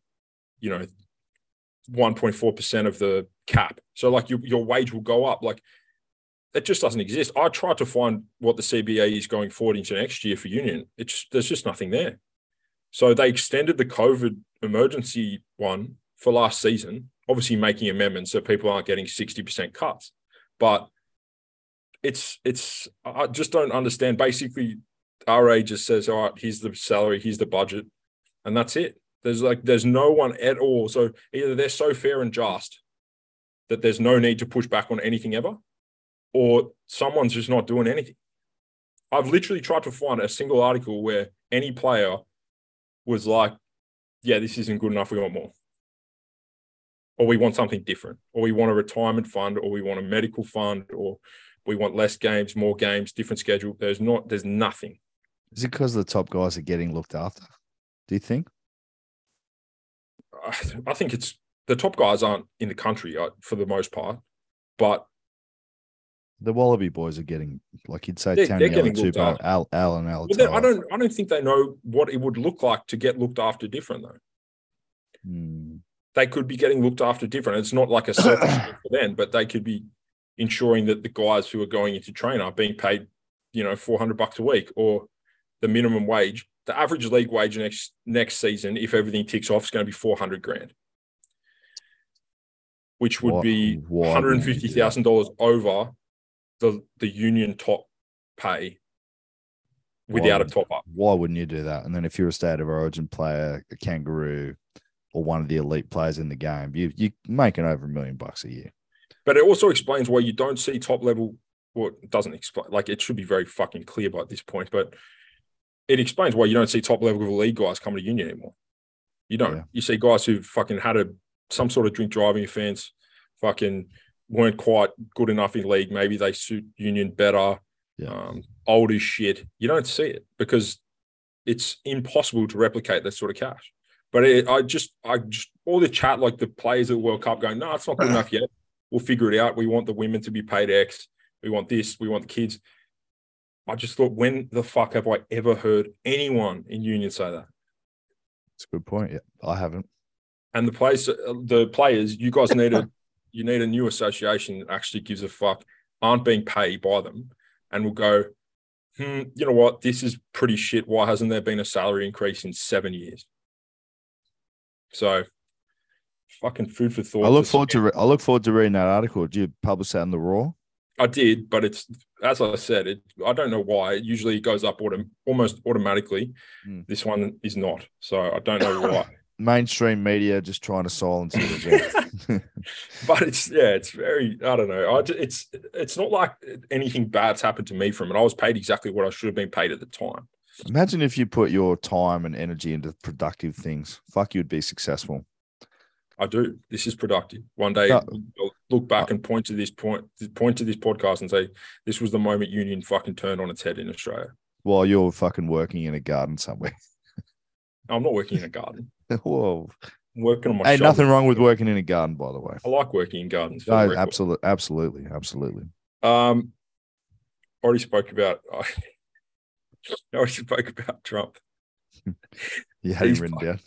you know, 1.4% of the cap. So like your, your wage will go up. Like that just doesn't exist. I tried to find what the CBA is going forward into next year for union. It's there's just nothing there. So they extended the COVID emergency one for last season, obviously making amendments so people aren't getting 60% cuts. But it's it's I just don't understand. Basically, RA just says, all right, here's the salary, here's the budget, and that's it. There's like there's no one at all. So either they're so fair and just that there's no need to push back on anything ever, or someone's just not doing anything. I've literally tried to find a single article where any player was like, yeah, this isn't good enough. We want more. Or we want something different. Or we want a retirement fund, or we want a medical fund, or we want less games, more games, different schedule. There's not, there's nothing. Is it because the top guys are getting looked after? Do you think? I think it's the top guys aren't in the country uh, for the most part, but The Wallaby boys are getting, like you'd say, They're- Tony they're getting Allen, looked after. Al, Al and Al. well, I don't, I don't think they know what it would look like to get looked after different though. Hmm. they could be getting looked after different. It's not like a selfish (clears throat) thing for them, but they could be ensuring that the guys who are going into train are being paid, you know, 400 bucks a week or the minimum wage. The average league wage next next season, if everything ticks off, is going to be 400 grand, which would Why- be why wouldn't you do that? $150,000 over the the union top pay without a top up. Why wouldn't you do that? And then if you're a state of origin player, a kangaroo, or one of the elite players in the game, you you making over a million bucks a year. But it also explains why you don't see top level. Well, it doesn't explain. Like it should be very fucking clear by this point, but it explains why you don't see top level league guys coming to union anymore. You don't. Yeah. You see guys who fucking had a some sort of drink driving offense, fucking weren't quite good enough in league. Maybe they suit union better. Yeah. Um, old as shit. You don't see it because it's impossible to replicate that sort of cash. But it, I just, I just all the chat like the players at the World Cup going, no, it's not good (sighs) enough yet. We'll figure it out. We want the women to be paid X. We want this. We want the kids. I just thought, when the fuck have I ever heard anyone in union say that? It's a good point. Yeah, I haven't. And the place, the players, you guys need a, (laughs) you need a new association that actually gives a fuck, aren't being paid by them, and will go, hmm, you know what, this is pretty shit. Why hasn't there been a salary increase in seven years? So, fucking food for thought. I look forward to re- I look forward to reading that article. Did you publish that in the Roar? I did, but it's as I said, it. I don't know why. It usually goes up autom- almost automatically. Hmm. This one is not, so I don't know (coughs) why. Mainstream media just trying to silence it (laughs) but it's yeah, it's very. I don't know. I, it's it's not like anything bad's happened to me from it. I was paid exactly what I should have been paid at the time. Imagine if you put your time and energy into productive things. Fuck, you'd be successful. I do. This is productive. One day, No. I'll look back and point to this point, point to this podcast, and say this was the moment union fucking turned on its head in Australia. While you're fucking working in a garden somewhere. I'm not working in a garden. (laughs) Whoa. Working on my. Ain't shovel. nothing wrong with working in a garden, by the way. I like working in gardens. No, absolutely, absolutely, absolutely. Um, already spoke about. (laughs) I already spoke about Trump. (laughs) You had him He's written fucking- down.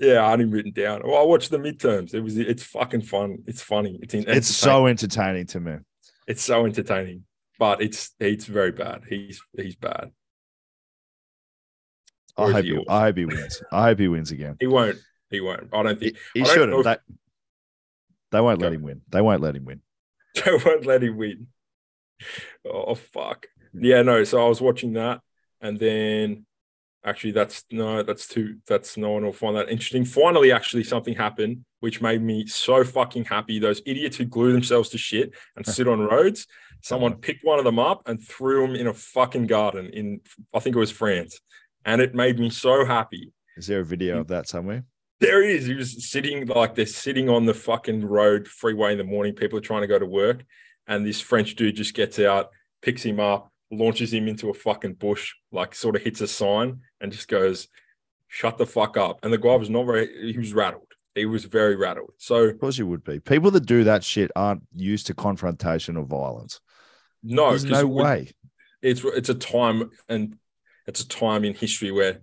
Yeah, I had him written down. Well, I watched the midterms. It was. It's fucking fun. It's funny. It's in, It's so entertaining to me. It's so entertaining, but it's it's very bad. He's he's bad. I hope, he he. I hope he wins. I hope he wins again. He won't. He won't. I don't think he don't shouldn't. if- They, they won't let him win. They won't let him win. (laughs) they won't let him win. Oh fuck. Yeah, no. So I was watching that, and then actually, that's no, that's too. That's no one will find that interesting. Finally, actually, something happened which made me so fucking happy. Those idiots who glue themselves to shit and (laughs) sit on roads. Someone uh-huh. picked one of them up and threw them in a fucking garden in, I think it was France, and it made me so happy. Is there a video of that somewhere? There he. He was sitting like they're sitting on the fucking road freeway in the morning. People are trying to go to work. And this French dude just gets out, picks him up, launches him into a fucking bush, like sort of hits a sign and just goes, shut the fuck up. And the guy was not very, he was rattled. He was very rattled. So, Of course you would be. People that do that shit aren't used to confrontation or violence. no, There's no way. it's it's a time and it's a time in history where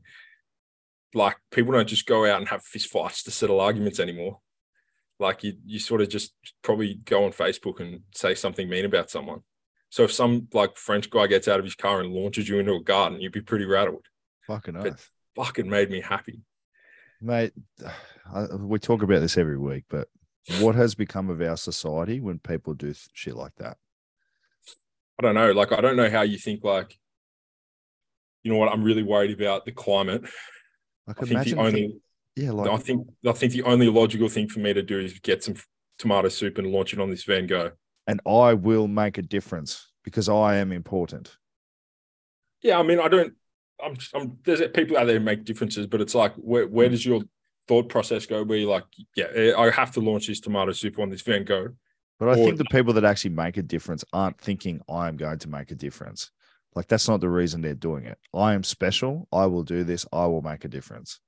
like people don't just go out and have fist fights to settle arguments anymore. Like you you sort of just probably go on Facebook and say something mean about someone. So if some like French guy gets out of his car and launches you into a garden, you'd be pretty rattled. Fucking But- oath. Fucking made me happy. Mate, I, we talk about this every week, but what has become of our society when people do shit like that? I don't know. Like I don't know how you think like, you know what? I'm really worried about the climate. Like I think the only yeah, like I think I think the only logical thing for me to do is get some tomato soup and launch it on this Van Gogh. and I will make a difference because I am important. Yeah, I mean, I don't. I'm. I'm there's people out there who make differences, but it's like, where where does your thought process go? Where you're like, yeah, eh, I have to launch this tomato soup on this Van Gogh. But I Or- think the people that actually make a difference aren't thinking I am going to make a difference. Like that's not the reason they're doing it. I am special. I will do this. I will make a difference.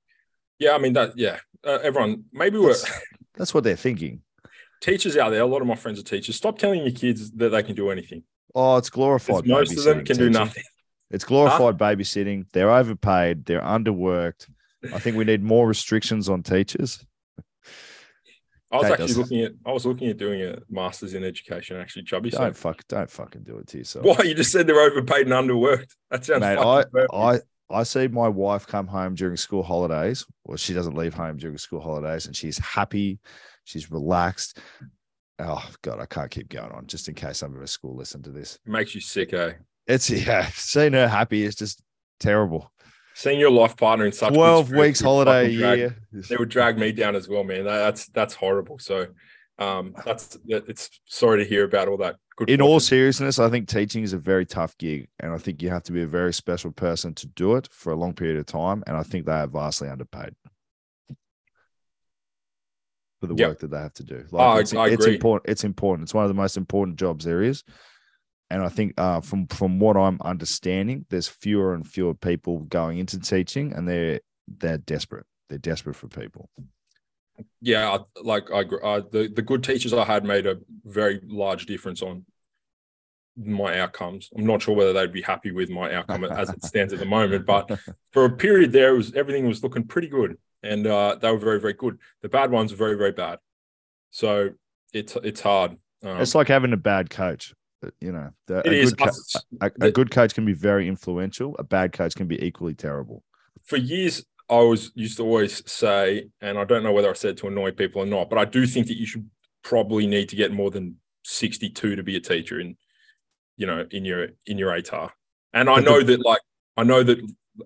Yeah, I mean that. Yeah, uh, everyone. Maybe we're That's, that's what they're thinking. teachers out there. A lot of my friends are teachers. Stop telling your kids that they can do anything. Oh, it's glorified. Most of them can do nothing. It's glorified babysitting. They're overpaid. They're underworked. I think we need more restrictions on teachers. I was actually looking at. I was looking at doing a master's in education. Actually, Chubby. So Don't fuck. Don't fucking do it to yourself. why you just said they're overpaid and underworked? That sounds Mate, I, perfect. I I see my wife come home during school holidays, or she doesn't leave home during school holidays, and she's happy, she's relaxed. Oh God, I can't keep going on. Just in case some of her school listen to this, makes you sick, eh? it's yeah, (laughs) seeing her happy is just terrible. Seeing your life partner in such good Twelve weeks holiday a year. They would drag me down as well, man. That- That's that's horrible. So, um, that's that- it's sorry to hear about all that. Good. In all seriousness, I think teaching is a very tough gig, and I think you have to be a very special person to do it for a long period of time. And I think they are vastly underpaid for the Yep. work that they have to do. Oh, I- it's, I it's important. It's important. It's one of the most important jobs there is. And I think uh, from from what I'm understanding, there's fewer and fewer people going into teaching, and they're they're desperate. they're desperate for people. Yeah, like I uh, the the good teachers I had made a very large difference on my outcomes. I'm not sure whether they'd be happy with my outcome as it stands at the moment, but (laughs) for a period there, was everything was looking pretty good, and uh, they were very very good. The bad ones were very very bad, so it's it's hard. Um, it's like having a bad coach. You know, the, a, good co- a, a good coach can be very influential. A bad coach can be equally terrible. For years, I was used to always say, and I don't know whether I said to annoy people or not, but I do think that you should probably need to get more than 62 to be a teacher in, you know, in your in your ATAR. And I know that like I know that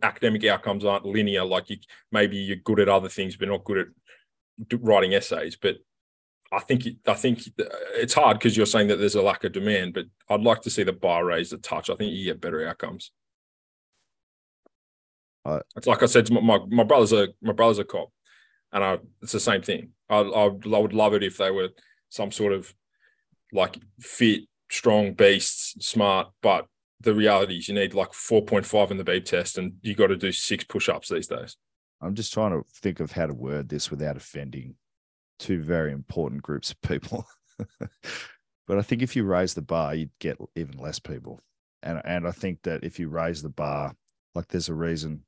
academic outcomes aren't linear. Like you maybe you're good at other things, but not good at writing essays. But I think I think it's hard because you're saying that there's a lack of demand. But I'd like to see the bar raised a touch. I think you get better outcomes. Uh, it's like I said my, my, my brother's a my brother's a cop, and I, it's the same thing. I, I I would love it if they were some sort of like fit, strong beasts, smart. But the reality is, you need like four point five in the beep test, and you got to do six push ups these days. I'm just trying to think of how to word this without offending two very important groups of people. (laughs) but I think if you raise the bar, you'd get even less people. And and I think that if you raise the bar, like there's a reason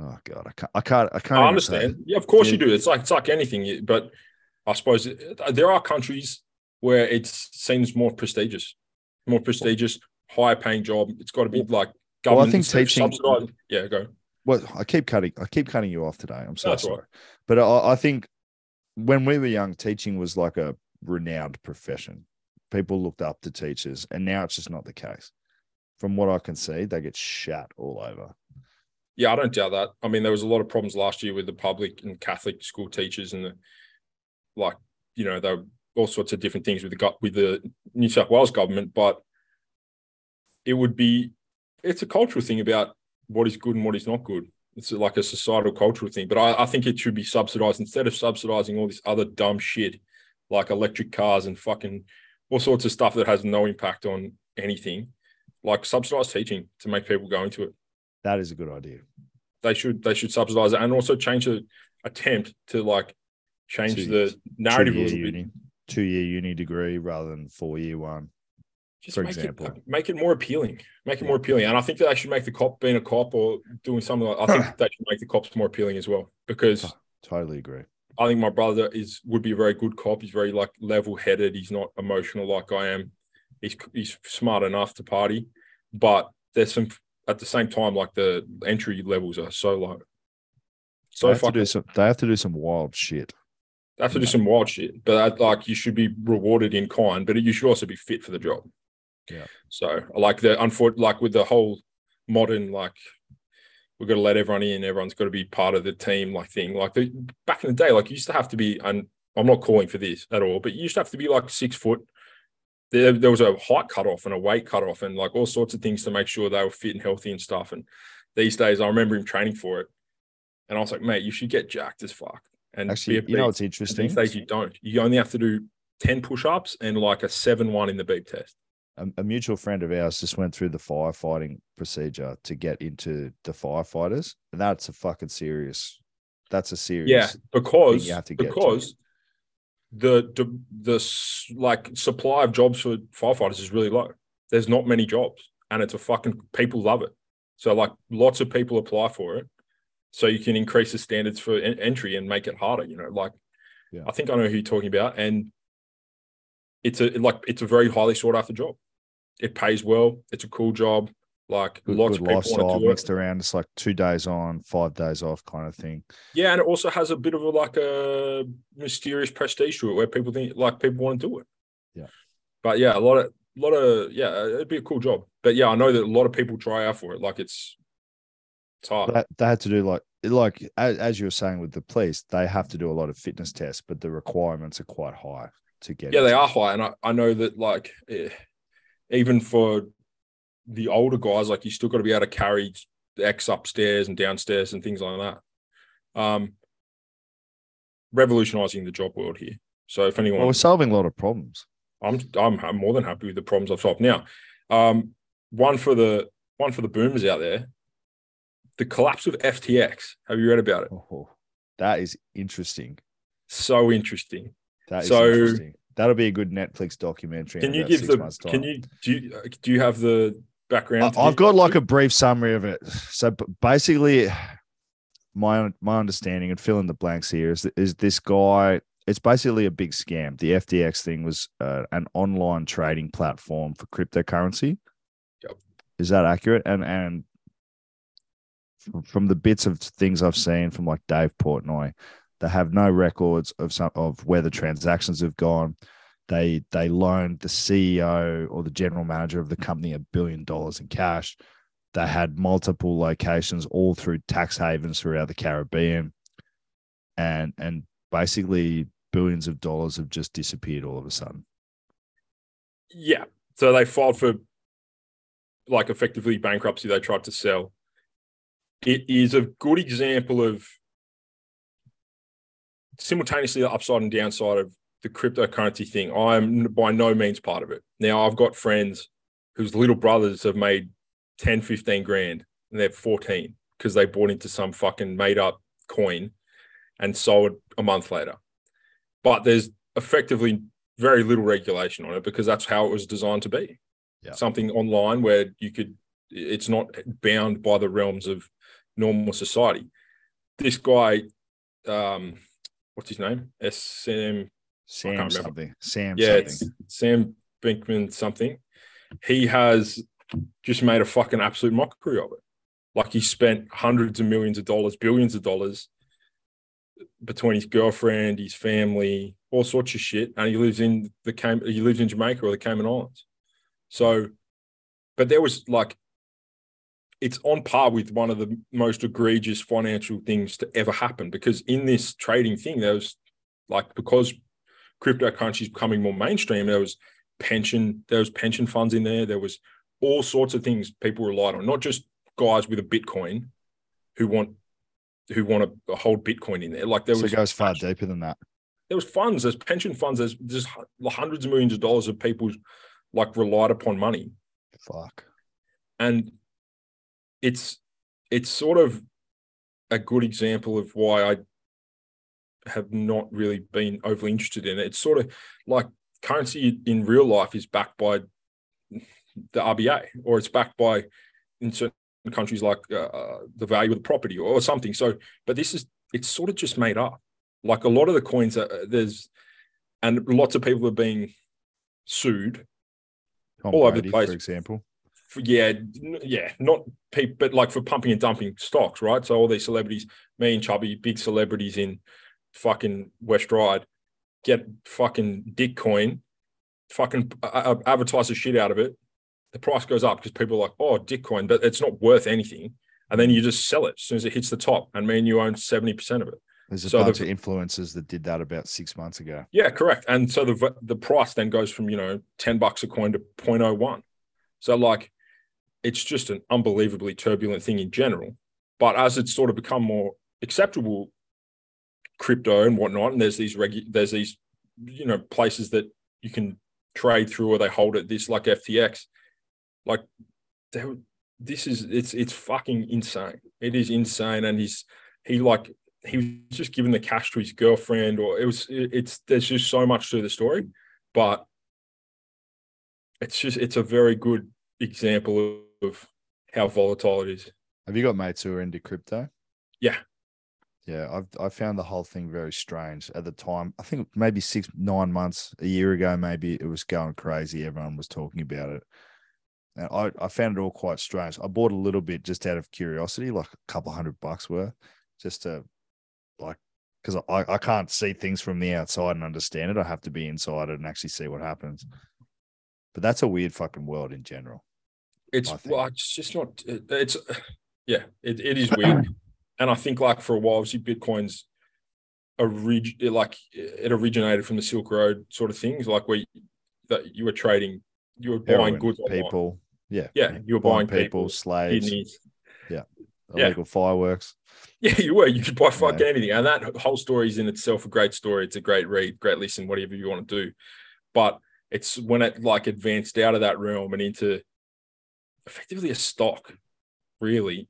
Oh god, I can't. I can't. I can't. I understand. Yeah, of course yeah. you do. It's like it's like anything. But I suppose there are countries where it seems more prestigious, more prestigious, higher paying job. It's got to be like government. Well, I think teaching. Subsidized. Yeah, go. Well, I keep cutting. I keep cutting you off today. I'm so That's sorry. Right. But I, I think when we were young, teaching was like a renowned profession. People looked up to teachers, and now it's just not the case. From what I can see, they get shat all over. Yeah, I don't doubt that. I mean, there was a lot of problems last year with the public and Catholic school teachers, and the like. You know, there were all sorts of different things with the with the New South Wales government, but it would be it's a cultural thing about what is good and what is not good. It's like a societal cultural thing, but I, I think it should be subsidized instead of subsidizing all this other dumb shit like electric cars and fucking all sorts of stuff that has no impact on anything. Like subsidized teaching to make people go into it. That is a good idea. They should they should subsidize it and also change the attempt to like change two, the narrative a little uni, bit. Two year uni degree rather than four year one. Just for make example, it, make it more appealing. Make it more appealing, and I think that they should make the cop being a cop or doing something. like I think (laughs) they should make the cops more appealing as well because totally agree. I think my brother is would be a very good cop. He's very like level headed. He's not emotional like I am. He's he's smart enough to party, but there's some at the same time, like the entry levels are so low. So they have, to do some, they have to do some wild shit. They have to do some wild shit, but like you should be rewarded in kind, but you should also be fit for the job. Yeah. So like the unfortunate, like with the whole modern like we've got to let everyone in, everyone's got to be part of the team, like thing. Like the back in the day, like you used to have to be, and I'm not calling for this at all, but you used to have to be like six foot, there, there was a height cutoff and a weight cutoff and like all sorts of things to make sure they were fit and healthy and stuff. And these days, I remember him training for it, and I was like, mate, you should get jacked as fuck. And actually, you know it's interesting? These days, you don't. You only have to do ten push-ups and like a seven-one in the beep test. A, a mutual friend of ours just went through the firefighting procedure to get into the firefighters, and that's a fucking serious. That's a serious. Yeah, because you have to get because the, the the like supply of jobs for firefighters is really low. There's not many jobs, and it's a fucking people love it. So like lots of people apply for it, so you can increase the standards for en- entry and make it harder. You know, like yeah. I think I know who you're talking about, and it's a like it's a very highly sought after job. It pays well. It's a cool job. Like good, lots good of people want to do mixed it. around. It's like two days on, five days off, kind of thing. Yeah, and it also has a bit of a like a mysterious prestige to it, where people think like people want to do it. Yeah, but yeah, a lot of a lot of yeah, it'd be a cool job. But yeah, I know that a lot of people try out for it. Like it's it's hard. They, they had to do like like as, you were saying with the police, they have to do a lot of fitness tests, but the requirements are quite high to get. Yeah, they are high, and I, I know that like eh, even for the older guys, like you still got to be able to carry X upstairs and downstairs and things like that. Um, revolutionizing the job world here. So if anyone, well, we're solving a lot of problems. I'm, I'm I'm more than happy with the problems I've solved. Now, um, one for the one for the boomers out there. the collapse of FTX. Have you read about it? Oh, that is interesting. So interesting. That is So- interesting. That'll be a good Netflix documentary. Can you give the? Can you do? You, uh, do you have the background? I- I've got like a brief summary of it. So basically, my my understanding and fill in the blanks here is is this guy. It's basically a big scam. The FTX thing was uh, an online trading platform for cryptocurrency. Yep. Is that accurate? And and from the bits of things I've seen from like Dave Portnoy, they have no records of some of where the transactions have gone. They they loaned the CEO or the general manager of the company a billion dollars in cash. They had multiple locations all through tax havens throughout the Caribbean, and and basically billions of dollars have just disappeared all of a sudden. Yeah. So they filed for like effectively bankruptcy. They tried to sell. It is a good example of simultaneously the upside and downside of the cryptocurrency thing. I'm by no means part of it. Now, I've got friends whose little brothers have made 10, 15 grand and they're 14 because they bought into some fucking made up coin and sold a month later. But there's effectively very little regulation on it because that's how it was designed to be. Yeah. Something online where you could, it's not bound by the realms of normal society. This guy, um, what's his name? SM, Sam remember. something. Sam yeah, something. Sam Binkman something. He has just made a fucking absolute mockery of it. Like he spent hundreds of millions of dollars, billions of dollars between his girlfriend, his family, all sorts of shit, and he lives in the Cayman, he lives in Jamaica or the Cayman Islands. So, but there was like, it's on par with one of the most egregious financial things to ever happen because in this trading thing, there was like because cryptocurrency is becoming more mainstream, there was pension, there was pension funds in there, there was all sorts of things people relied on, not just guys with a Bitcoin who want who want to hold Bitcoin in there. Like there so was it goes far deeper than that. there was funds, there's pension funds, there's just hundreds of millions of dollars of people like relied upon money. Fuck. And it's it's sort of a good example of why I have not really been overly interested in it. It's sort of like currency in real life is backed by the RBA or it's backed by in certain countries like uh, the value of the property or something. So, but this is it's sort of just made up. Like a lot of the coins, are, there's and lots of people are being sued Tom All over the place. for example. Yeah, yeah, not people, but like for pumping and dumping stocks, right? So all these celebrities, me and Chubby, big celebrities in fucking West Ride, get fucking dick coin, fucking uh, advertise the shit out of it. The price goes up because people are like, oh, dick coin, but it's not worth anything. And then you just sell it as soon as it hits the top, and me and you own seventy percent of it. There's a So the- bunch of influencers that did that about six months ago. Yeah, correct. And so the the price then goes from you know ten bucks a coin to 0.01. So like, it's just an unbelievably turbulent thing in general. But as it's sort of become more acceptable, crypto and whatnot, and there's these regu- there's these you know places that you can trade through or they hold it. This like FTX, like this is it's it's fucking insane. It is insane, and he's he like he was just giving the cash to his girlfriend, or it was it- it's there's just so much to the story, but it's just it's a very good example of how volatile it is. Have you got mates who are into crypto? Yeah. Yeah, I've I found the whole thing very strange at the time. I think maybe six, nine months, a year ago, maybe it was going crazy. Everyone was talking about it. And I, I found it all quite strange. I bought a little bit just out of curiosity, like a couple hundred bucks worth, just to like because I, I can't see things from the outside and understand it. I have to be inside it and actually see what happens. But that's a weird fucking world in general. It's well, it's just not. it- It's yeah, it, it is weird, (clears throat) and I think like for a while, obviously, Bitcoin's orig- like it originated from the Silk Road sort of things, like where you, that you were trading, you were buying Heroin, goods, online. people. Yeah. Yeah, you were Buying buying people, people, slaves, kidneys. Yeah. (laughs) illegal fireworks. Yeah, you were. You could buy fucking Yeah. anything, and that whole story is in itself a great story. It's a great read, great listen, whatever you want to do. But it's when it like advanced out of that realm and into effectively a stock, really,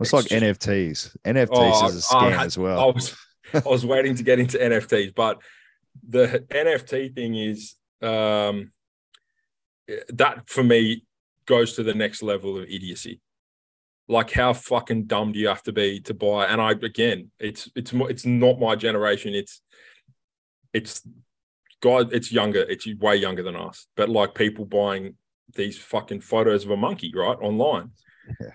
It's like just- NFTs. NFTs Oh, is a scam had- as I well. was I was waiting to get into NFTs, but the NFT thing is um that for me goes to the next level of idiocy. Like how fucking dumb do you have to be to buy? And I again, it's it's it's not my generation. It's it's God, it's younger. It's way younger than us. But like people buying these fucking photos of a monkey, right, online, Yeah.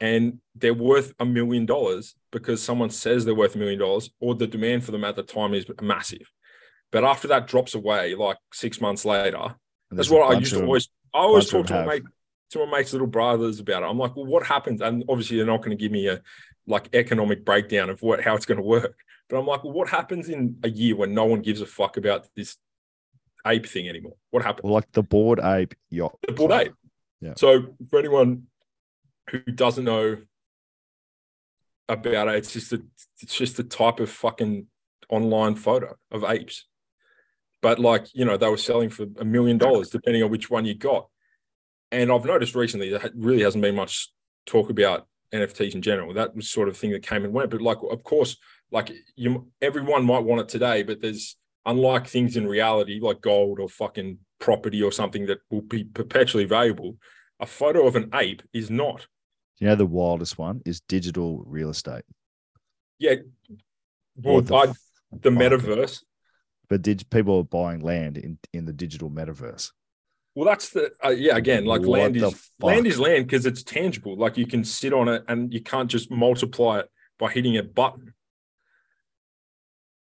and they're worth a million dollars because someone says they're worth a million dollars, or the demand for them at the time is massive. But after that drops away, like six months later, that's what I used to always. I always talk to my mate, to my mates' little brothers about it. I'm like, well, what happens? And obviously, they're not going to give me a like economic breakdown of what how it's going to work. But I'm like, well, what happens in a year when no one gives a fuck about this ape thing anymore? What happened? like the Bored ape yacht. The club. Ape. Yeah. So for anyone who doesn't know about it, it's just a it's just a type of fucking online photo of apes. But like, you know, they were selling for a million dollars depending on which one you got. And I've noticed recently that really hasn't been much talk about NFTs in general. That was sort of thing that came and went. But like, of course, like you, everyone might want it today, but there's unlike things in reality like gold or fucking property or something that will be perpetually valuable. A photo of an ape is not. You know, the wildest one is digital real estate. Yeah. Well, the I, the metaverse. But did people are buying land in, in the digital metaverse. Well, that's the uh, yeah. Again, like What land is land is land because it's tangible. Like you can sit on it and you can't just multiply it by hitting a button.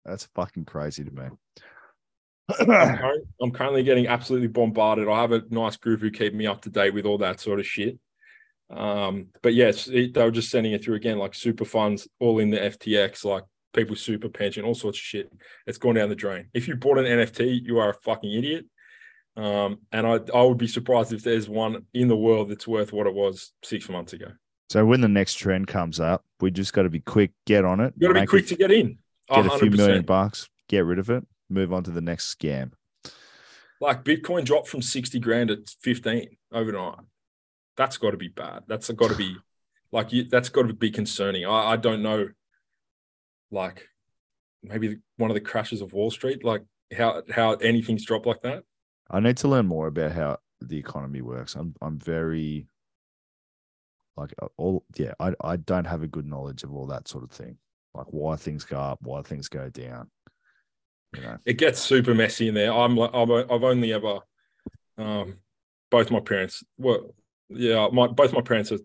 That's fucking crazy to me. I'm, I'm currently getting absolutely bombarded. I have a nice group who keep me up to date with all that sort of shit. Um, but yes, it, they were just sending it through again, like super funds, all in the FTX, like people's super pension, all sorts of shit. It's gone down the drain. If you bought an NFT, you are a fucking idiot. Um, and I, I would be surprised if there's one in the world that's worth what it was six months ago. so when the next trend comes up, we just got to be quick, get on it. You got to be quick it- to get in. Get a few million bucks, get rid of it, move on to the next scam. Like Bitcoin dropped from 60 grand at 15 overnight. That's got to be bad. That's got to be (sighs) like, you, that's got to be concerning. I, I don't know, like maybe one of the crashes of Wall Street, like how, how anything's dropped like that. I need to learn more about how the economy works. I'm I'm very like all yeah, I I don't have a good knowledge of all that sort of thing. Like why things go up, why things go down. You know. It gets super messy in there. I'm like, I'm, I've only ever, um, both my parents, well, yeah, my, both my parents have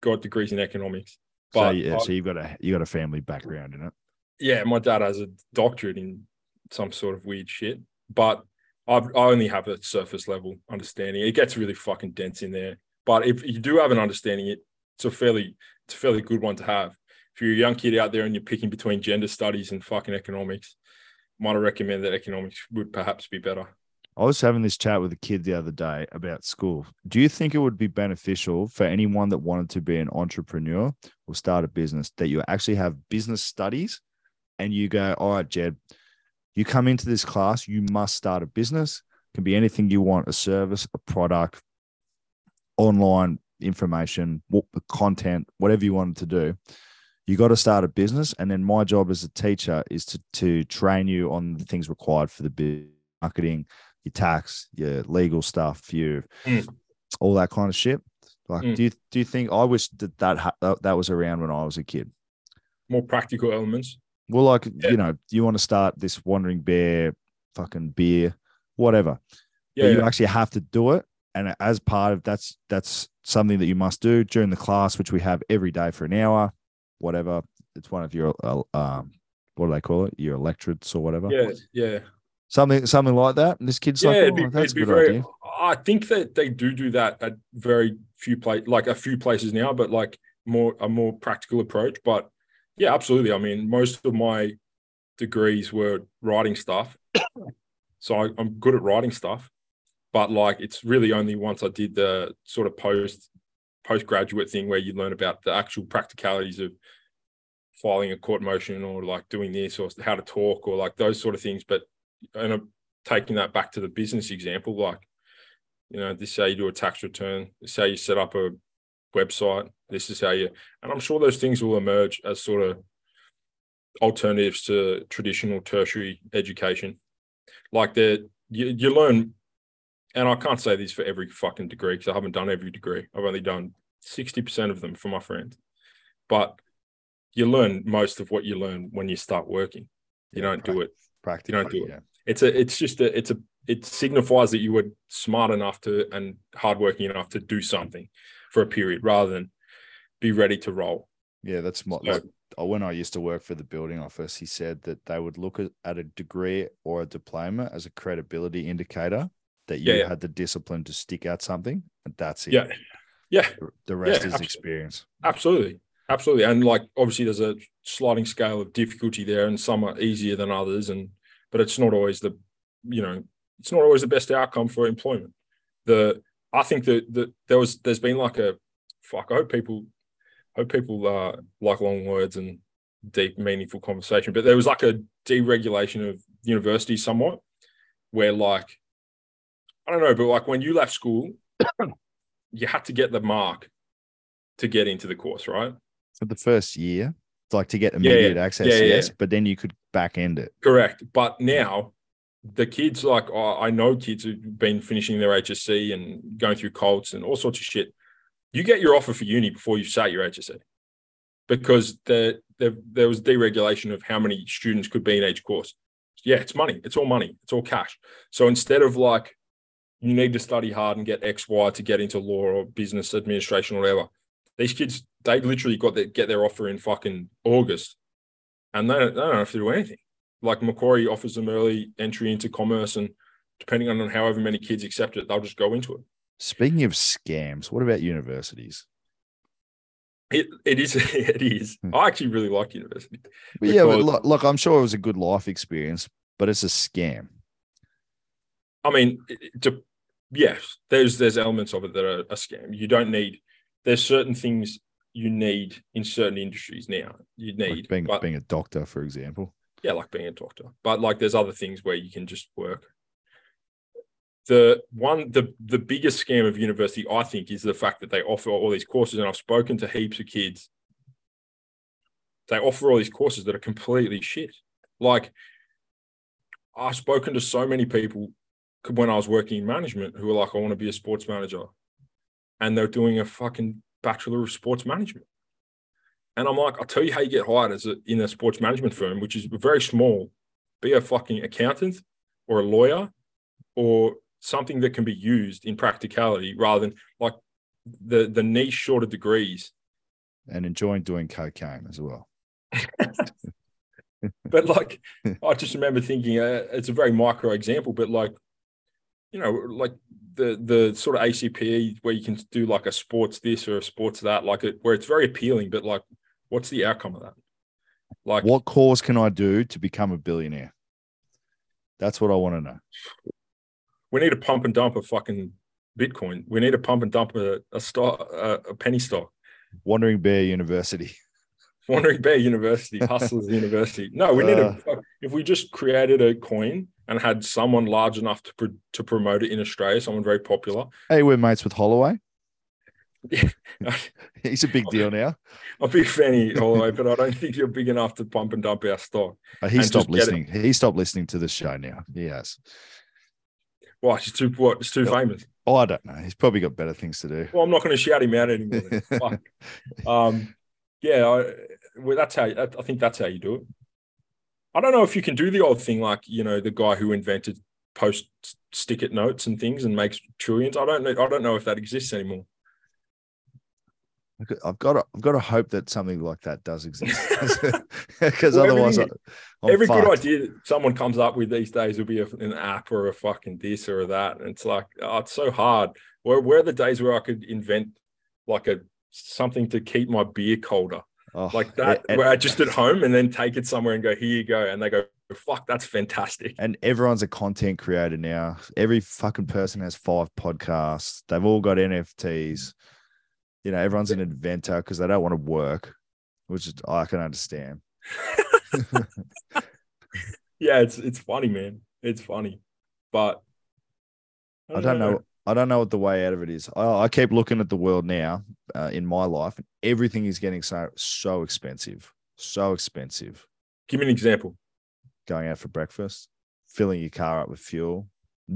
got, degrees in economics. So yeah, I- so you've got a you got a family background in it. yeah, my dad has a doctorate in some sort of weird shit, but I've, I only have a surface level understanding. It gets really fucking dense in there. But if you do have an understanding, it it's a fairly it's a fairly good one to have. If you're a young kid out there and you're picking between gender studies and fucking economics, might I recommend that economics would perhaps be better. I was having this chat with a kid the other day about school. Do you think it would be beneficial for anyone that wanted to be an entrepreneur or start a business that you actually have business studies and you go, all right, Jed, you come into this class, you must start a business. It Can be anything you want, a service, a product, online information, content, whatever you wanted to do. You got to start a business. And then my job as a teacher is to, to train you on the things required for the business, marketing, your tax, your legal stuff, your Mm. all that kind of shit. Like, Mm. do you do you think I wish that that that was around when I was a kid? More practical elements. Well, like Yeah. you know, you want to start this wandering bear, fucking beer, whatever. Yeah, but you yeah. actually have to do it, and as part of that's that's something that you must do during the class, which we have every day for an hour, whatever. It's one of your uh, um, what do they call it? Your electorates or whatever. yeah, yeah. Something something like that. And this kid's yeah, like, oh, be, that's a good very. idea. I think that they do do that at very few place, like a few places now, but like more a more practical approach. But yeah, absolutely. I mean, most of my degrees were writing stuff, (coughs) so I, I'm good at writing stuff. But like, it's really only once I did the sort of post postgraduate thing where you learn about the actual practicalities of filing a court motion or like doing this or how to talk or like those sort of things. But and I'm taking that back to the business example, like, you know, this is how you do a tax return, this is how you set up a website. This is how you, and I'm sure those things will emerge as sort of alternatives to traditional tertiary education. Like that, you, you learn, and I can't say this for every fucking degree because I haven't done every degree. I've only done 60% of them for my friends. But you learn most of what you learn when you start working. You don't do it. Practically, You don't do it. yeah. It's a it's just a it's a it signifies that you were smart enough to and hardworking enough to do something for a period rather than be ready to roll. Yeah, that's my, So- like when I used to work for the building office, he said that they would look at a degree or a diploma as a credibility indicator that you Yeah, yeah. had the discipline to stick at something, and that's it. Yeah. Yeah, The- rest Yeah, is absolutely. experience. absolutely. Absolutely. And like obviously there's a sliding scale of difficulty there and some are easier than others and but it's not always the you know, it's not always the best outcome for employment. The I think that that there was there's been like a fuck, I hope people hope people uh like long words and deep meaningful conversation. But there was like a deregulation of universities somewhat where like I don't know, but like when you left school, (coughs) you had to get the mark to get into the course, right? For the first year, it's like to get Yeah, yeah. immediate access, Yeah, yeah, yes, but then you could back end it. Correct. But now the kids, like I I know kids who've been finishing their HSC and going through Colts and all sorts of shit. You get your offer for uni before you start your HSC because the, the, there was deregulation of how many students could be in each course. Yeah, it's money. It's all money. It's all cash. So instead of like, you need to study hard and get X, Y to get into law or business administration or whatever, these kids, they literally got their, get their offer in fucking August and they don't, they don't have to do anything like Macquarie offers them early entry into commerce, and depending on however many kids accept it, they'll just go into it. Speaking of scams, what about universities? It it is (laughs) it is. Hmm. I actually really like university. But yeah, but look, look, I'm sure it was a good life experience, but it's a scam. I mean, to, yes, there's there's elements of it that are a scam. You don't need. There's certain things you need in certain industries now. You Like need, being but being a doctor, for example. yeah, like being a doctor. But like there's other things where you can just work. The one the the biggest scam of university, I think, is the fact that they offer all these courses. And I've spoken to heaps of kids. They offer all these courses that are completely shit. Like I've spoken to so many people when I was working in management who were like, I want to be a sports manager. And they're doing a fucking bachelor of sports management. And I'm like, I'll tell you how you get hired as a, in a sports management firm, which is very small. Be a fucking accountant or a lawyer or something that can be used in practicality rather than like the the niche shorter degrees. And enjoying doing cocaine as well. (laughs) But like, I just remember thinking uh, it's a very micro example, but like, you know, like the the sort of ACPE where you can do like a sports this or a sports that, like it where it's very appealing, but like, what's the outcome of that? Like, What course can I do to become a billionaire? That's what I want to know. we need to pump and dump a fucking Bitcoin. We need to pump and dump a a stock, a, a penny stock. Wandering Bear University. (laughs) Wandering Bear University, Hustlers University. No, we need Uh. to. If we just created a coin and had someone large enough to pro, to promote it in Australia, someone very popular. Hey, we're mates with Holloway. (laughs) (laughs) He's a big deal now. a big fan of Holloway, but I don't think you're big enough to pump and dump our stock. Uh, he stopped just get it. listening. He stopped listening to the show now. He has. Why? It's too what? It's too famous. Oh, I don't know. He's probably got better things to do. Well, I'm not going to shout him out anymore. (laughs) Um, yeah, I, well, that's how I think that's how you do it. I don't know if you can do the old thing like you know the guy who invented post stick-it notes and things and makes trillions. I don't know. I don't know if that exists anymore. I've got to, I've got to hope that something like that does exist, (laughs) (laughs) because Well, otherwise, I, everything- I'm Every fucked. good idea that someone comes up with these days will be a, an app or a fucking this or that, and it's like oh, it's so hard. Where where are the days where I could invent like a something to keep my beer colder? Oh, like that, and- where I just at home and then take it somewhere and go, here you go. And they go, fuck, that's fantastic. and everyone's a content creator now. Every fucking person has five podcasts. They've all got NFTs. You know, everyone's an inventor because they don't want to work, which is I can understand. (laughs) Yeah, it's it's funny, man. It's funny. But I don't know. I don't know what the way out of it is. I, I keep looking at the world now uh, in my life, and everything is getting so so expensive, so expensive. Give me an example. Going out for breakfast, filling your car up with fuel,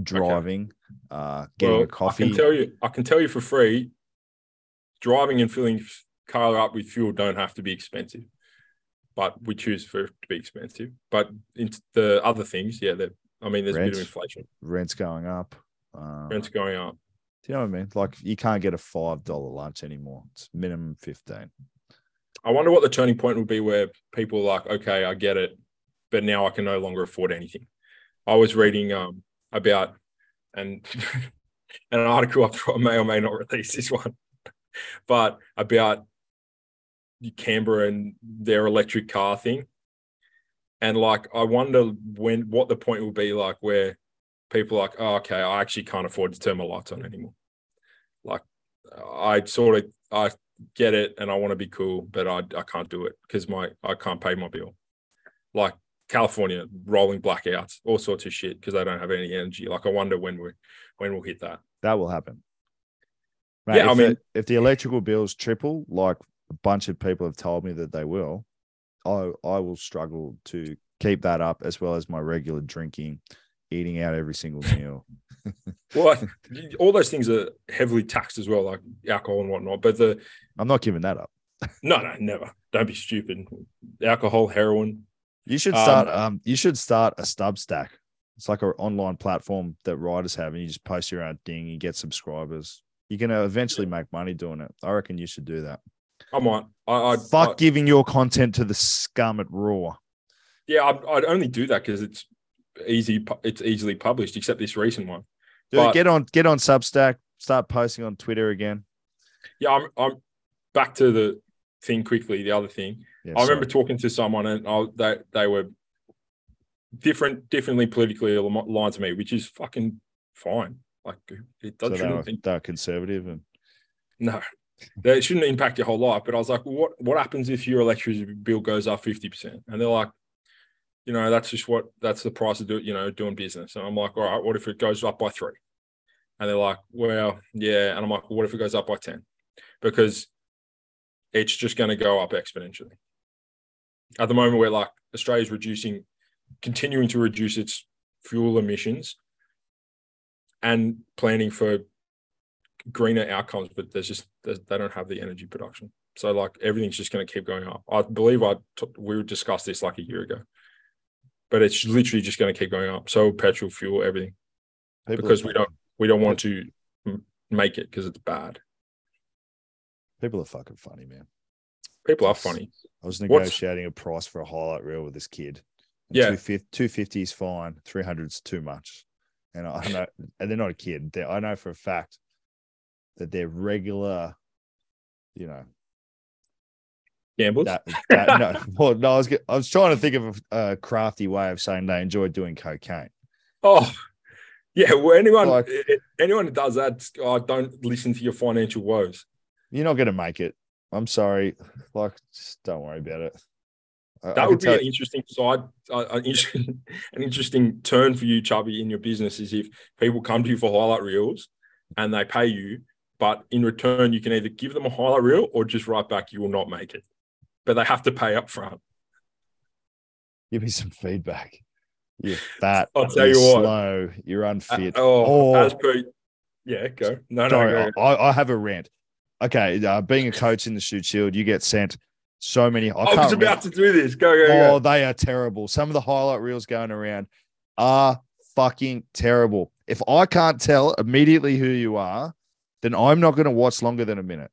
driving, uh, getting Well, a coffee. I can tell you, I can tell you for free, driving and filling car up with fuel don't have to be expensive, but we choose for it to be expensive. But in the other things, yeah, I mean, there's a bit of inflation. Rent's going up. Uh, Rent's going up. Do you know what I mean? Like you can't get a five dollar lunch anymore. It's minimum fifteen. I wonder what the turning point will be where people are like, okay, I get it, but now I can no longer afford anything. I was reading um about and (laughs) an article I may or may not release this one, (laughs) but about Canberra and their electric car thing. And like, I wonder when what the point will be like where people are like, oh, okay, I actually can't afford to turn my lights on anymore. Like, I sort of I get it and I want to be cool, but I I can't do it because my I can't pay my bill. Like California, rolling blackouts, all sorts of shit because they don't have any energy. Like I wonder when we when we'll hit that. That will happen. Yeah, I mean- the, if the electrical bills triple, like a bunch of people have told me that they will, I I will struggle to keep that up as well as my regular drinking, eating out every single meal. (laughs) Well, I- all those things are heavily taxed as well, like alcohol and whatnot. But the I'm not giving that up. (laughs) no, no, never. Don't be stupid. Alcohol, heroin. You should Um, start. Um, you should start a Substack. It's like an online platform that writers have, and you just post your own thing. You get subscribers. You're gonna eventually make money doing it. I reckon you should do that. I might. I, I Fuck I- giving your content to the scum at Roar. yeah, I'd, I'd only do that because it's easy. It's easily published, except this recent one. Dude, But- get on get on Substack. Start posting on Twitter again. Yeah, I'm. I'm back to the thing quickly. The other thing. Yeah, I remember sorry. talking to someone and I, they they were different, differently politically aligned to me, which is fucking fine. Like it doesn't they were, they were conservative and no, that shouldn't impact your whole life. But I was like, what what happens if your electricity bill goes up fifty percent? And they're like, you know, that's just what that's the price of do you know doing business. And I'm like, all right, what if it goes up by three? And they're like, well, yeah. And I'm like, well, what if it goes up by ten? Because it's just going to go up exponentially. At the moment, we're like Australia's reducing, continuing to reduce its fuel emissions and planning for greener outcomes, but there's just they don't have the energy production. So like everything's just going to keep going up. I believe I t- we discussed this like a year ago, but it's literally just going to keep going up. So petrol, fuel, everything, people because we don't we don't want to make it because it's bad. people are fucking funny, man. People are funny. I was What's- negotiating a price for a highlight reel with this kid. Yeah. 250 is fine. 300 is too much. And I know, and they're not a kid. They're, I know for a fact that they're regular, you know, Gamblers. that, (laughs) that no, well, no, I was, I was trying to think of a, crafty way of saying they enjoy doing cocaine. Oh, yeah. Well, anyone Like- anyone who does that, oh, don't listen to your financial woes. You're not going to make it. I'm sorry. Like, just don't worry about it. I- I That can would be an interesting side, uh, an, interesting, an interesting turn for you, Chubby, in your business is if people come to you for highlight reels and they pay you, but in return, you can either give them a highlight reel or just write back, you will not make it. But they have to pay up front. give me some feedback. You're fat. I'll tell you what. slow. You're Uh, unfit. oh, Oh. as per, yeah, go. No, no, go. I, I have a rant. Okay, uh, being a coach in the Shute Shield, you get sent so many. I, I, was remember- about to do this. Go, go, Oh, go. they are terrible. Some of the highlight reels going around are fucking terrible. If I can't tell immediately who you are, then I'm not going to watch longer than a minute.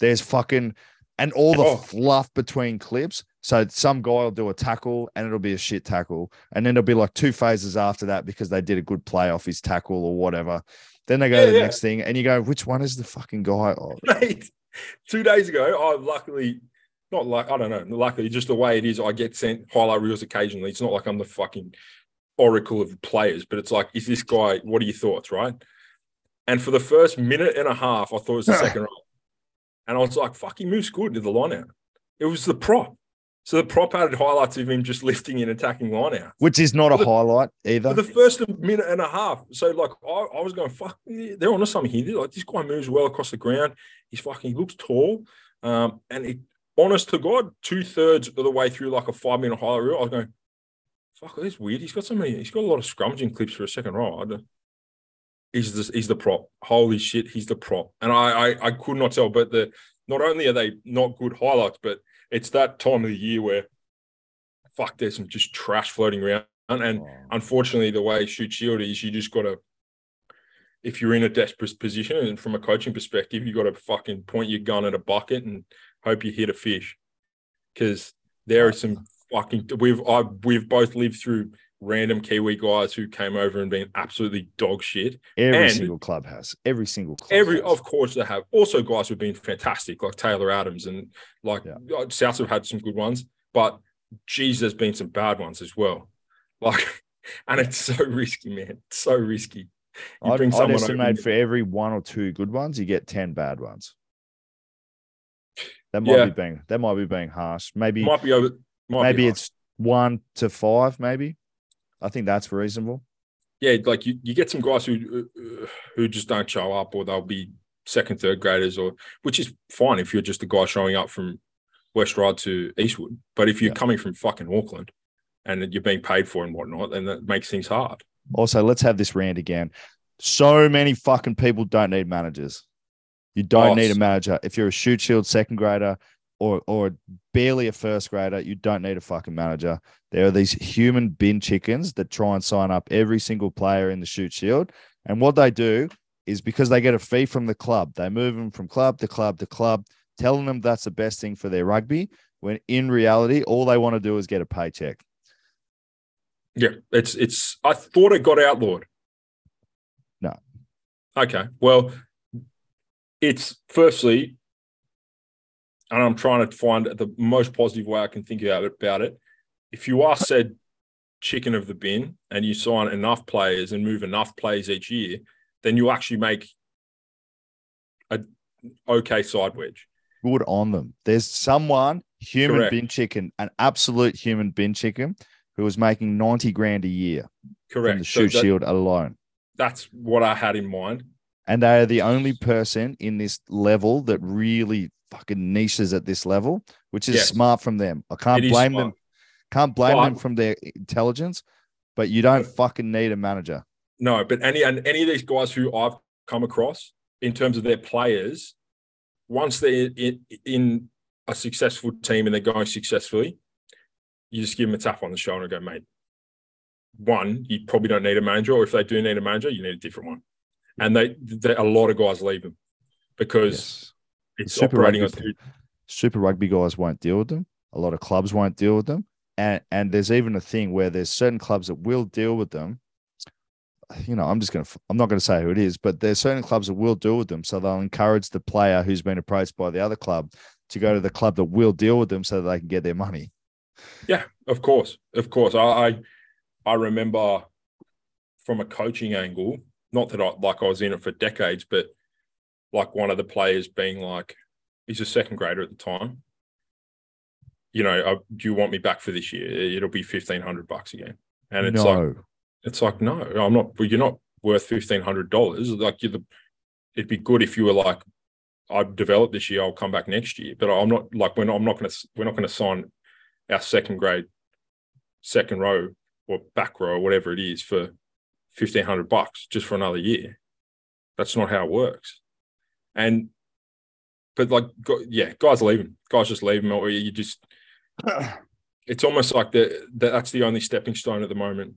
There's fucking and all the Oh. fluff between clips. So some guy will do a tackle and it'll be a shit tackle. And then there'll be like two phases after that because they did a good play off his tackle or whatever. Then they go Yeah, to the yeah. next thing and you go, which one is the fucking guy? Oh, (laughs) mate. Two days ago, I luckily, not like I don't know, luckily just the way it is, I get sent highlight reels occasionally. It's not like I'm the fucking oracle of players, but it's like, is this guy? What are your thoughts, right? And for the first minute and a half, I thought it was the (laughs) second row, and I was like, "Fuck, he moves good to the line out." It was the prop. So the prop had highlights of him just lifting and attacking line out. which is not a the- highlight either. For the first minute and a half. So like I, I was going, fuck, they're onto something here. Like this guy moves well across the ground. He's fucking he looks tall. Um, and it, honest to God, two thirds of the way through like a five minute highlight reel, I was going, fuck, that's weird. He's got so many, he's got a lot of scrummaging clips for a second row. I don't- He's the, he's the prop. Holy shit, he's the prop. And I, I I could not tell, but the not only are they not good highlights, but it's that time of the year where fuck, there's some just trash floating around. And unfortunately, the way Shute Shield is, you just got to, if you're in a desperate position and from a coaching perspective, you got to fucking point your gun at a bucket and hope you hit a fish. Because there are some fucking we've I we've both lived through random Kiwi guys who came over and been absolutely dog shit. Every and- single club has. Every single club. Every has. of course they have also guys who've been fantastic, like Taylor Adams and like Yeah. uh, Souths have had some good ones, but geez, there's been some bad ones as well. (laughs) Like, and it's so risky, man. It's so risky. You I'd, bring I'd estimate for every one or two good ones, you get ten bad ones. That might Yeah. be being that might be being harsh. Maybe might be over. Might maybe be it's one to five. Maybe I think that's reasonable. yeah, like you, you get some guys who uh, who just don't show up, or they'll be second, third graders, or which is fine if you're just a guy showing up from West Ryde to Eastwood. But if you're Yeah. coming from fucking Auckland and that you're being paid for and whatnot, then that makes things hard. Also, let's have this rant again. So many fucking people don't need managers. You don't Oh, need a manager. If you're a Shute Shield second grader or or barely a first grader, you don't need a fucking manager. There are these human bin chickens that try and sign up every single player in the Shute Shield. And what they do is because they get a fee from the club, they move them from club to club to club, telling them that's the best thing for their rugby. When in reality, all they want to do is get a paycheck. Yeah, it's it's. I thought it got outlawed. No. Okay. Well, it's firstly, and I'm trying to find the most positive way I can think about it. About it, if you are said chicken of the bin and you sign enough players and move enough players each year, then you actually make a okay side wedge. good on them. There's someone, human Correct. bin chicken, an absolute human bin chicken, who was making 90 grand a year from Correct. the So shoot that- shield alone. that's what I had in mind. And they are the only person in this level that really fucking niches at this level, which is Yes. smart from them. I can't blame smart. them. Can't blame them from their intelligence, but you don't fucking need a manager. No, but any and any of these guys who I've come across in terms of their players, once they're in, in a successful team and they're going successfully, you just give them a tap on the shoulder and go, mate. One, you probably don't need a manager, or if they do need a manager, you need a different one. And they, they a lot of guys leave them because Yes. it's Super operating Rugby- two. Super rugby guys won't deal with them. A lot of clubs won't deal with them. And and there's even a thing where there's certain clubs that will deal with them. You know, I'm just gonna I'm not gonna say who it is, but there's certain clubs that will deal with them. So they'll encourage the player who's been approached by the other club to go to the club that will deal with them so that they can get their money. Yeah, of course, of course. I I, I remember from a coaching angle, not that I like I was in it for decades, but like one of the players being like, he's a second grader at the time. You know, uh, do you want me back for this year? It'll be fifteen hundred bucks again, and it's like no, it's like no, I'm not. You're not worth fifteen hundred dollars. Like you're the. It'd be good if you were like, I've developed this year. I'll come back next year. But I'm not like we're not. I'm not going to. We're not going to sign our second grade, second row or back row or whatever it is for fifteen hundred bucks just for another year. That's not how it works. And, but like, yeah, guys leaving. Guys just leaving, or you just (clears throat) it's almost like the, the that's the only stepping stone at the moment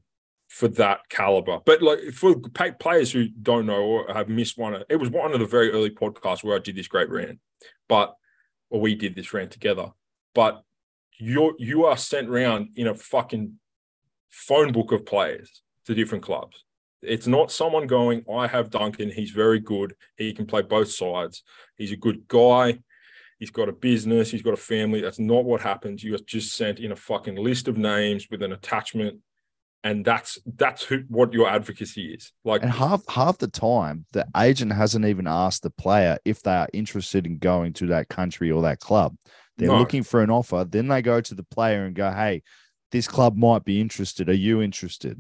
for that caliber. But like for players who don't know or have missed one, of- it was one of the very early podcasts where I did this great rant, but or we did this rant together. But you're you are sent around in a fucking phone book of players to different clubs. It's not someone going, I have Duncan, he's very good, he can play both sides, he's a good guy, he's got a business, he's got a family. That's not what happens. You are just sent in a fucking list of names with an attachment, and that's that's who what your advocacy is. Like, and half half the time the agent hasn't even asked the player if they are interested in going to that country or that club. They're No. looking for an offer. Then they go to the player and go, "Hey, this club might be interested. Are you interested?"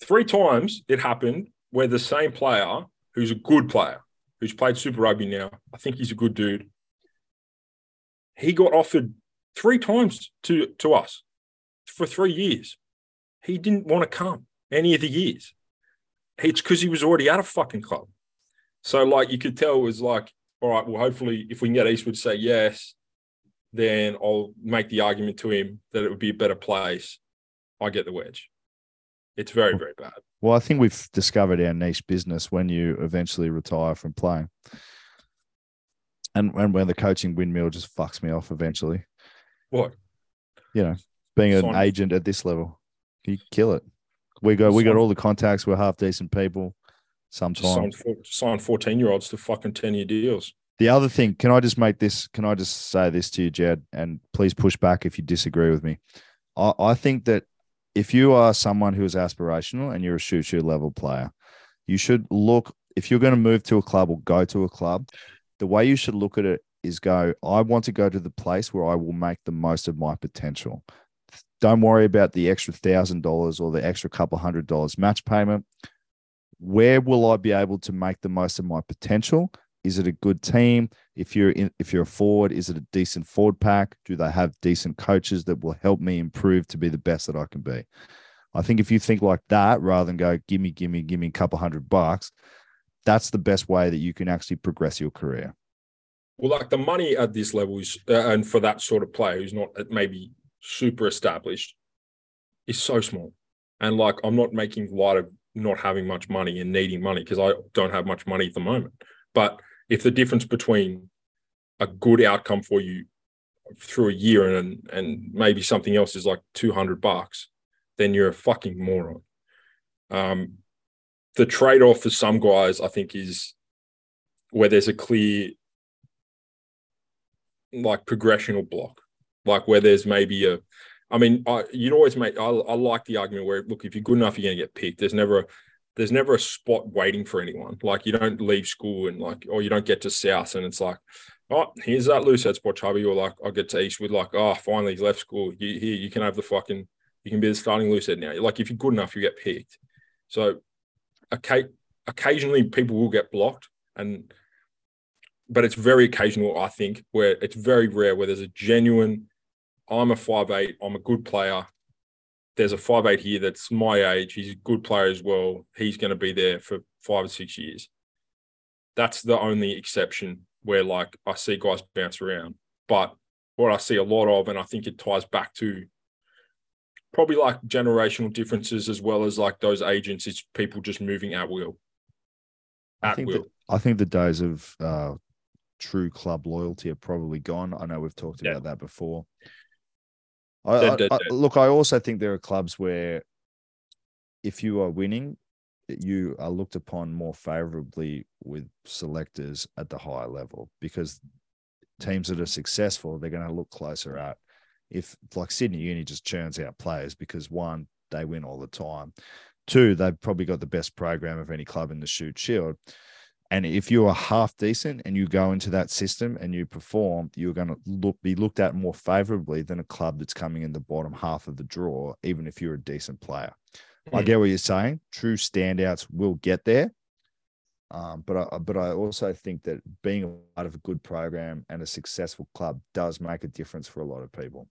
Three times it happened where the same player, who's a good player, who's played Super Rugby now, I think he's a good dude. He got offered three times to to us for three years. He didn't want to come any of the years. It's because he was already at a fucking club. So like you could tell it was like, all right, well, hopefully if we can get Eastwood to say yes, then I'll make the argument to him that it would be a better place. I get the wedge. It's very, very bad. Well, I think we've discovered our niche business when you eventually retire from playing. And, and when the coaching windmill just fucks me off eventually, What? You know, being an Sign- agent at this level, you kill it. We go, we got all the contacts. We're half decent people. Just sign, Sometimes sign 14 year olds to fucking 10 year deals. the other thing, can I just make this? Can I just say this to you, Jed? And please push back if you disagree with me. I, I think that if you are someone who is aspirational and you're a shoot shoot level player, you should look. If you're going to move to a club or go to a club, the way you should look at it is go. I want to go to the place where I will make the most of my potential. Don't worry about the extra thousand dollars or the extra couple hundred dollars match payment. Where will I be able to make the most of my potential? Is it a good team? If you're in, if you're a forward, is it a decent forward pack? Do they have decent coaches that will help me improve to be the best that I can be? I think if you think like that, rather than go, give me, give me, give me a couple hundred bucks, that's the best way that you can actually progress your career. Well, like the money at this level is, uh, and for that sort of player who's not uh, maybe super established, is so small. And like, I'm not making light of not having much money and needing money because I don't have much money at the moment. But if the difference between a good outcome for you through a year and and maybe something else is like 200 bucks, then you're a fucking moron. Um, the trade off for some guys, I think, is where there's a clear like progressional block, like where there's maybe a, I mean, I, you'd always make, I, I like the argument where, look, if you're good enough, you're going to get picked. There's never a, there's never a spot waiting for anyone. Like you don't leave school and like, or you don't get to South and it's like, oh, here's that loose head spot, Chubby. Or like, I'll get to Eastwood, like, oh, finally he's left school. You, here, you can have the fucking, you can be the starting loose head now. Like if you're good enough, you get picked. So, okay, occasionally people will get blocked and but it's very occasional, I think, where it's very rare where there's a genuine, I'm a five eight, I'm a good player. There's a five eight here that's my age. He's a good player as well. He's going to be there for five or six years. That's the only exception where like I see guys bounce around. But what I see a lot of, and I think it ties back to probably like generational differences as well as like those agents, it's people just moving at will. I At think will. that, I think the days of uh, true club loyalty are probably gone. I know we've talked Yeah. about that before. I, I- I- look, I also think there are clubs where if you are winning, you are looked upon more favorably with selectors at the higher level because teams that are successful, they're going to look closer at. If like Sydney Uni just churns out players because one, they win all the time. Two, they've probably got the best program of any club in the Shute Shield. And if you are half decent and you go into that system and you perform, you're going to look be looked at more favorably than a club that's coming in the bottom half of the draw, even if you're a decent player. I Hmm. get what you're saying. True standouts will get there. Um, but I but I also think that being a part of a good program and a successful club does make a difference for a lot of people.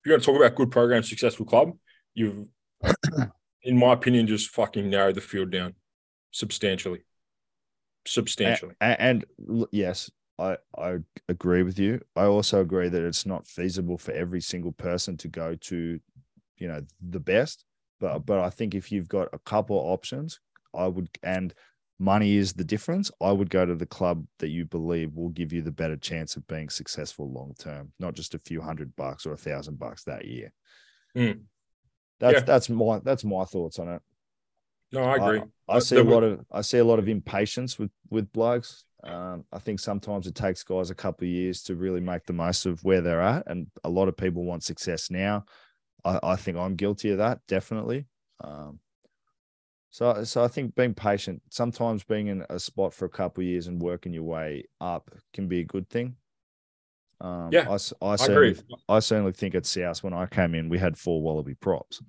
if you're going to talk about good program, successful club, you've, (coughs) in my opinion, just fucking narrowed the field down substantially. Substantially. And, and yes, I, I agree with you. I also agree that it's not feasible for every single person to go to, you know, the best. But but I think if you've got a couple options, I would and money is the difference. I would go to the club that you believe will give you the better chance of being successful long term, not just a few hundred bucks or a thousand bucks that year. Mm. That's Yeah. that's my that's my thoughts on it. No, I agree. I, Uh, see a lot of I see a lot of impatience with with blokes. Um, I think sometimes it takes guys a couple of years to really make the most of where they're at, and a lot of people want success now. I, I think I'm guilty of that, definitely. Um, so, so I think being patient, sometimes being in a spot for a couple of years and working your way up can be a good thing. Um, Yeah, I, I I certainly, agree. I certainly think at South when I came in, we had four Wallaby props.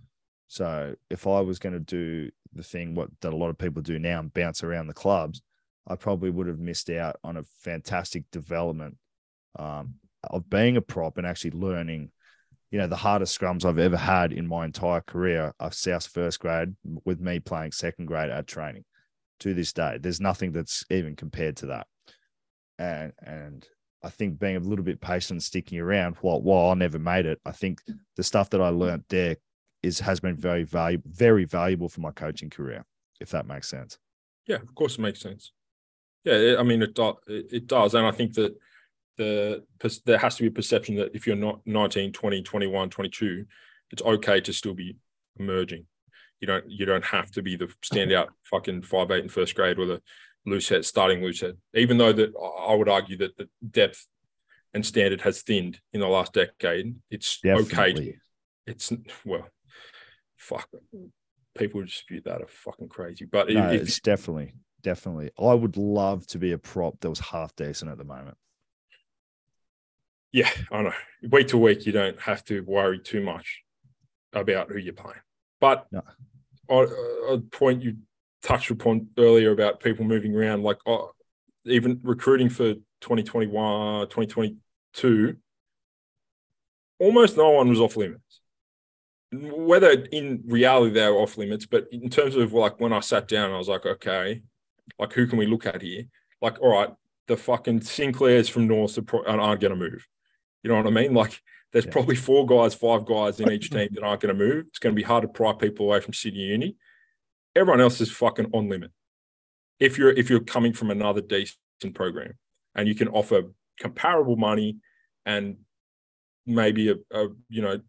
So if I was going to do the thing what that a lot of people do now and bounce around the clubs, I probably would have missed out on a fantastic development um, of being a prop and actually learning. You know, the hardest scrums I've ever had in my entire career are South first grade with me playing second grade at training. To this day, there's nothing that's even compared to that. And and I think being a little bit patient sticking around while while I never made it, I think the stuff that I learned there is has been very valuable, very valuable for my coaching career, if that makes sense. Yeah, of course it makes sense. Yeah, it- I mean it do, it does, and I think that the there has to be a perception that if you're not 19, 20, 21, 22, it's okay to still be emerging. You don't you don't have to be the standout (laughs) fucking five eight in first grade or the loose head starting loose head. Even though that I would argue that the depth and standard has thinned in the last decade, it's okay. To, it's well, fuck. People who dispute that are fucking crazy. But No, if, it's definitely, definitely. I would love to be a prop that was half decent at the moment. Yeah, I know. Week to week, you don't have to worry too much about who you're playing. But No. point you touched upon earlier about people moving around, like uh, even recruiting for 2021, 2022, almost no one was off limits. Whether in reality they were off limits, but in terms of like when I sat down, I was like, okay, like who can we look at here? Like, all right, the fucking Sinclairs from North aren't going to move. You know what I mean? Like, there's Yeah. probably four guys, five guys in each (clears throat) team that aren't going to move. It's going to be hard to pry people away from Sydney Uni. Everyone else is fucking on limit. If you're if you're coming from another decent program and you can offer comparable money and maybe a, a you know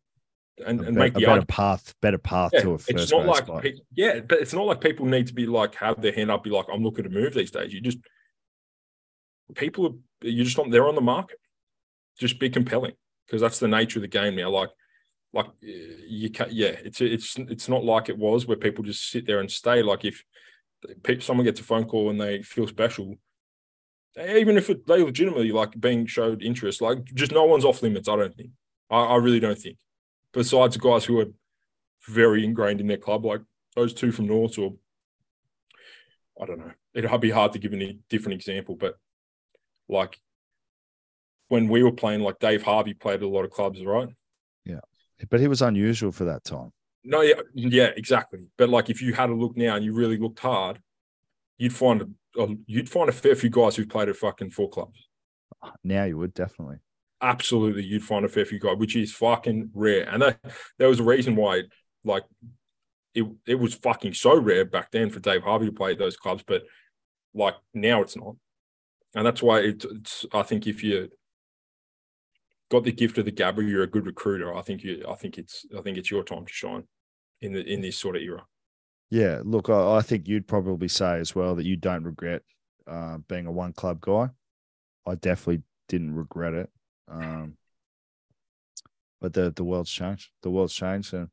and, and make a the better path, better path Yeah, to a it's first not grade like spot. yeah, but it's not like people need to be like have their hand up, be like, I'm looking to move these days. You just people are you just on they're on the market. Just be compelling because that's the nature of the game now. Like like you can yeah, it's it's it's not like it was where people just sit there and stay. Like if someone gets a phone call and they feel special, even if it, they legitimately like being showed interest, like just no one's off limits. I don't think. I, I really don't think. Besides the guys who are very ingrained in their club, like those two from North, or I don't know. It'd be hard to give any different example, but like when we were playing, like Dave Harvey played at a lot of clubs, right? Yeah, but he was unusual for that time. No, yeah, yeah, exactly. But like if you had a look now and you really looked hard, you'd find a, a you'd find a fair few guys who've played at fucking four clubs. Now you would definitely. Absolutely, you'd find a fair few guys, which is fucking rare. And that, there was a reason why, like, it it was fucking so rare back then for Dave Harvey to play at those clubs, but like now it's not. And that's why it, it's. I think if you got the gift of the gabber, you're a good recruiter. I think you. I think it's. I think it's your time to shine in the in this sort of era. Yeah, look, I, I think you'd probably say as well that you don't regret uh, being a one club guy. I definitely didn't regret it. Um, but the the world's changed. The world's changed, and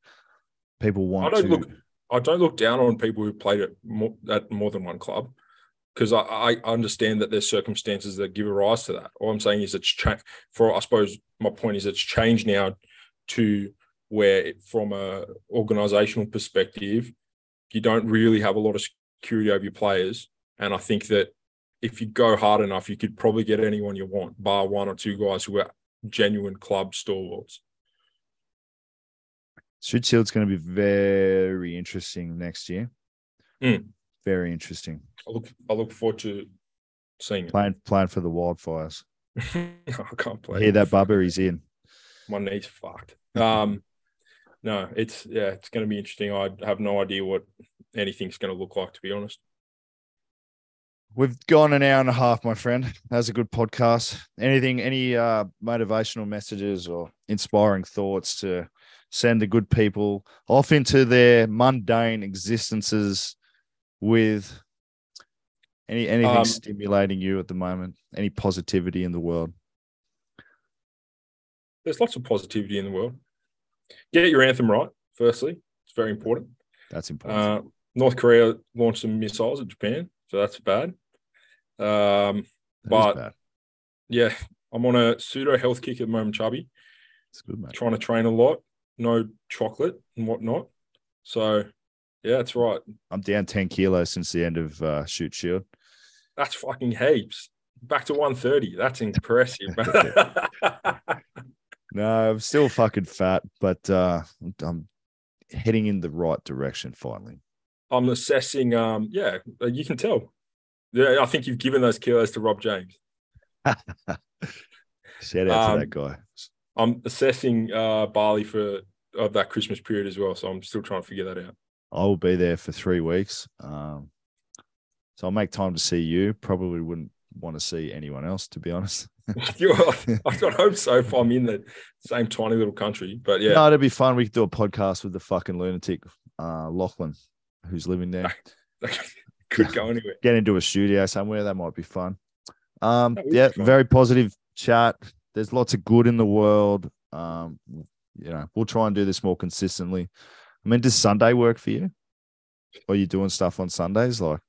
people want I don't to. look- I don't look down on people who played at more, at more than one club because I, I understand that there's circumstances that give a rise to that. All I'm saying is it's changed. For I suppose my point is it's changed now to where, it, from a organizational perspective, you don't really have a lot of security over your players, and I think that if you go hard enough, you could probably get anyone you want, bar one or two guys who are genuine club stalwarts. Shute Shield's going to be very interesting next year. Mm. Very interesting. I look I look forward to seeing it. Playing playing for the Wildfires. (laughs) I can't play. Hear that, Bubba? He's in. My knee's fucked. Um, no, it's yeah, it's going to be interesting. I have no idea what anything's going to look like, to be honest. We've gone an hour and a half, my friend. That's a good podcast. Anything, any uh, motivational messages or inspiring thoughts to send the good people off into their mundane existences with any anything Um, stimulating you at the moment? Any positivity in the world? There's lots of positivity in the world. Get your anthem right. Firstly, it's very important. That's important. Uh, North Korea launched some missiles at Japan, so that's bad. Um, but- yeah, I'm on a pseudo health kick at the moment, chubby. It's good, mate. Trying to train a lot, no chocolate and whatnot. So, yeah, that's right. I'm down 10 kilos since the end of uh, Shute Shield. That's fucking heaps. Back to 130. That's impressive. (laughs) (laughs) No, I'm still fucking fat, but uh, I'm heading in the right direction finally. I'm assessing. Um, yeah, you can tell. Yeah, I think you've given those kilos to Rob James. (laughs) Shout out to Um, that guy. I'm assessing uh, Bali for of that Christmas period as well, so I'm still trying to figure that out. I will be there for three weeks. Um, so I'll make time to see you. Probably wouldn't want to see anyone else, to be honest. (laughs) (laughs) I've got hope so if I'm in the same tiny little country, but yeah, No, it'd be fun. We could do a podcast with the fucking lunatic uh, Lachlan, who's living there. Could go anywhere. Get into a studio somewhere. That might be fun. Um, yeah, fun. very positive chat. There's lots of good in the world. Um, you know, we'll try and do this more consistently. I mean, does Sunday work for you? Or are you doing stuff on Sundays? Like,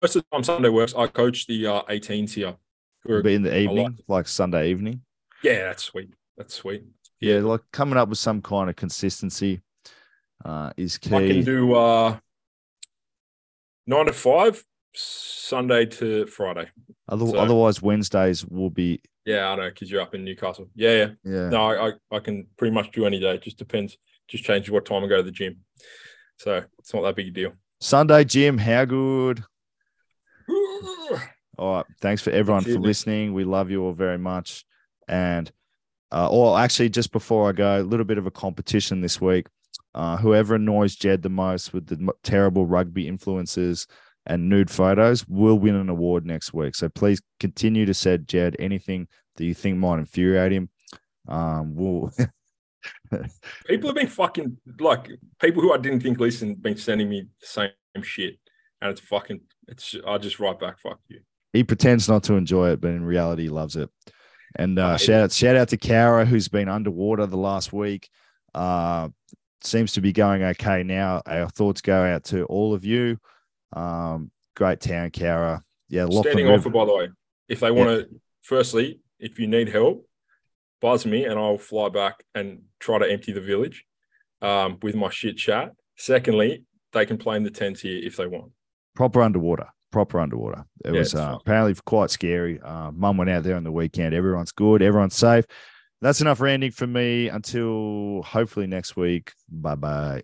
Most of the time, Sunday works. I coach the uh, 18s here. Who are, be in the evening, like Sunday evening? yeah, that's sweet. That's sweet. Yeah, like coming up with some kind of consistency uh, is key. I can do uh, nine to five, Sunday to Friday. Other- so- Otherwise, Wednesdays will be Yeah, I know because you're up in Newcastle. Yeah, yeah. yeah. No, I, I can pretty much do any day. It just depends. Just changes what time I go to the gym. So it's not that big a deal. Sunday gym. How good? (sighs) All right. Thanks for everyone for listening. We love you all very much. And uh, or actually, just before I go, a little bit of a competition this week. Uh, whoever annoys Jed the most with the terrible rugby influences and nude photos will win an award next week. So please continue to send Jed anything that you think might infuriate him. Um, we'll (laughs) People have been fucking like people who I didn't think listen been sending me the same shit, and it's fucking. It's I just write back. Fuck you. he pretends not to enjoy it, but in reality, he loves it. And uh, shout out, shout out to Kara, who's been underwater the last week. Uh, seems to be going okay now. Our thoughts go out to all of you. Um, great town, Kara. Yeah, Standing offer, by the way. If they want to, firstly, if you need help, buzz me and I'll fly back and try to empty the village um, with my shit chat. Secondly, they can play in the tents here if they want. proper underwater. Proper underwater. It Yeah, was uh, apparently quite scary. Uh, Mum went out there on the weekend. Everyone's good. Everyone's safe. That's enough ranting for me until hopefully next week. Bye bye.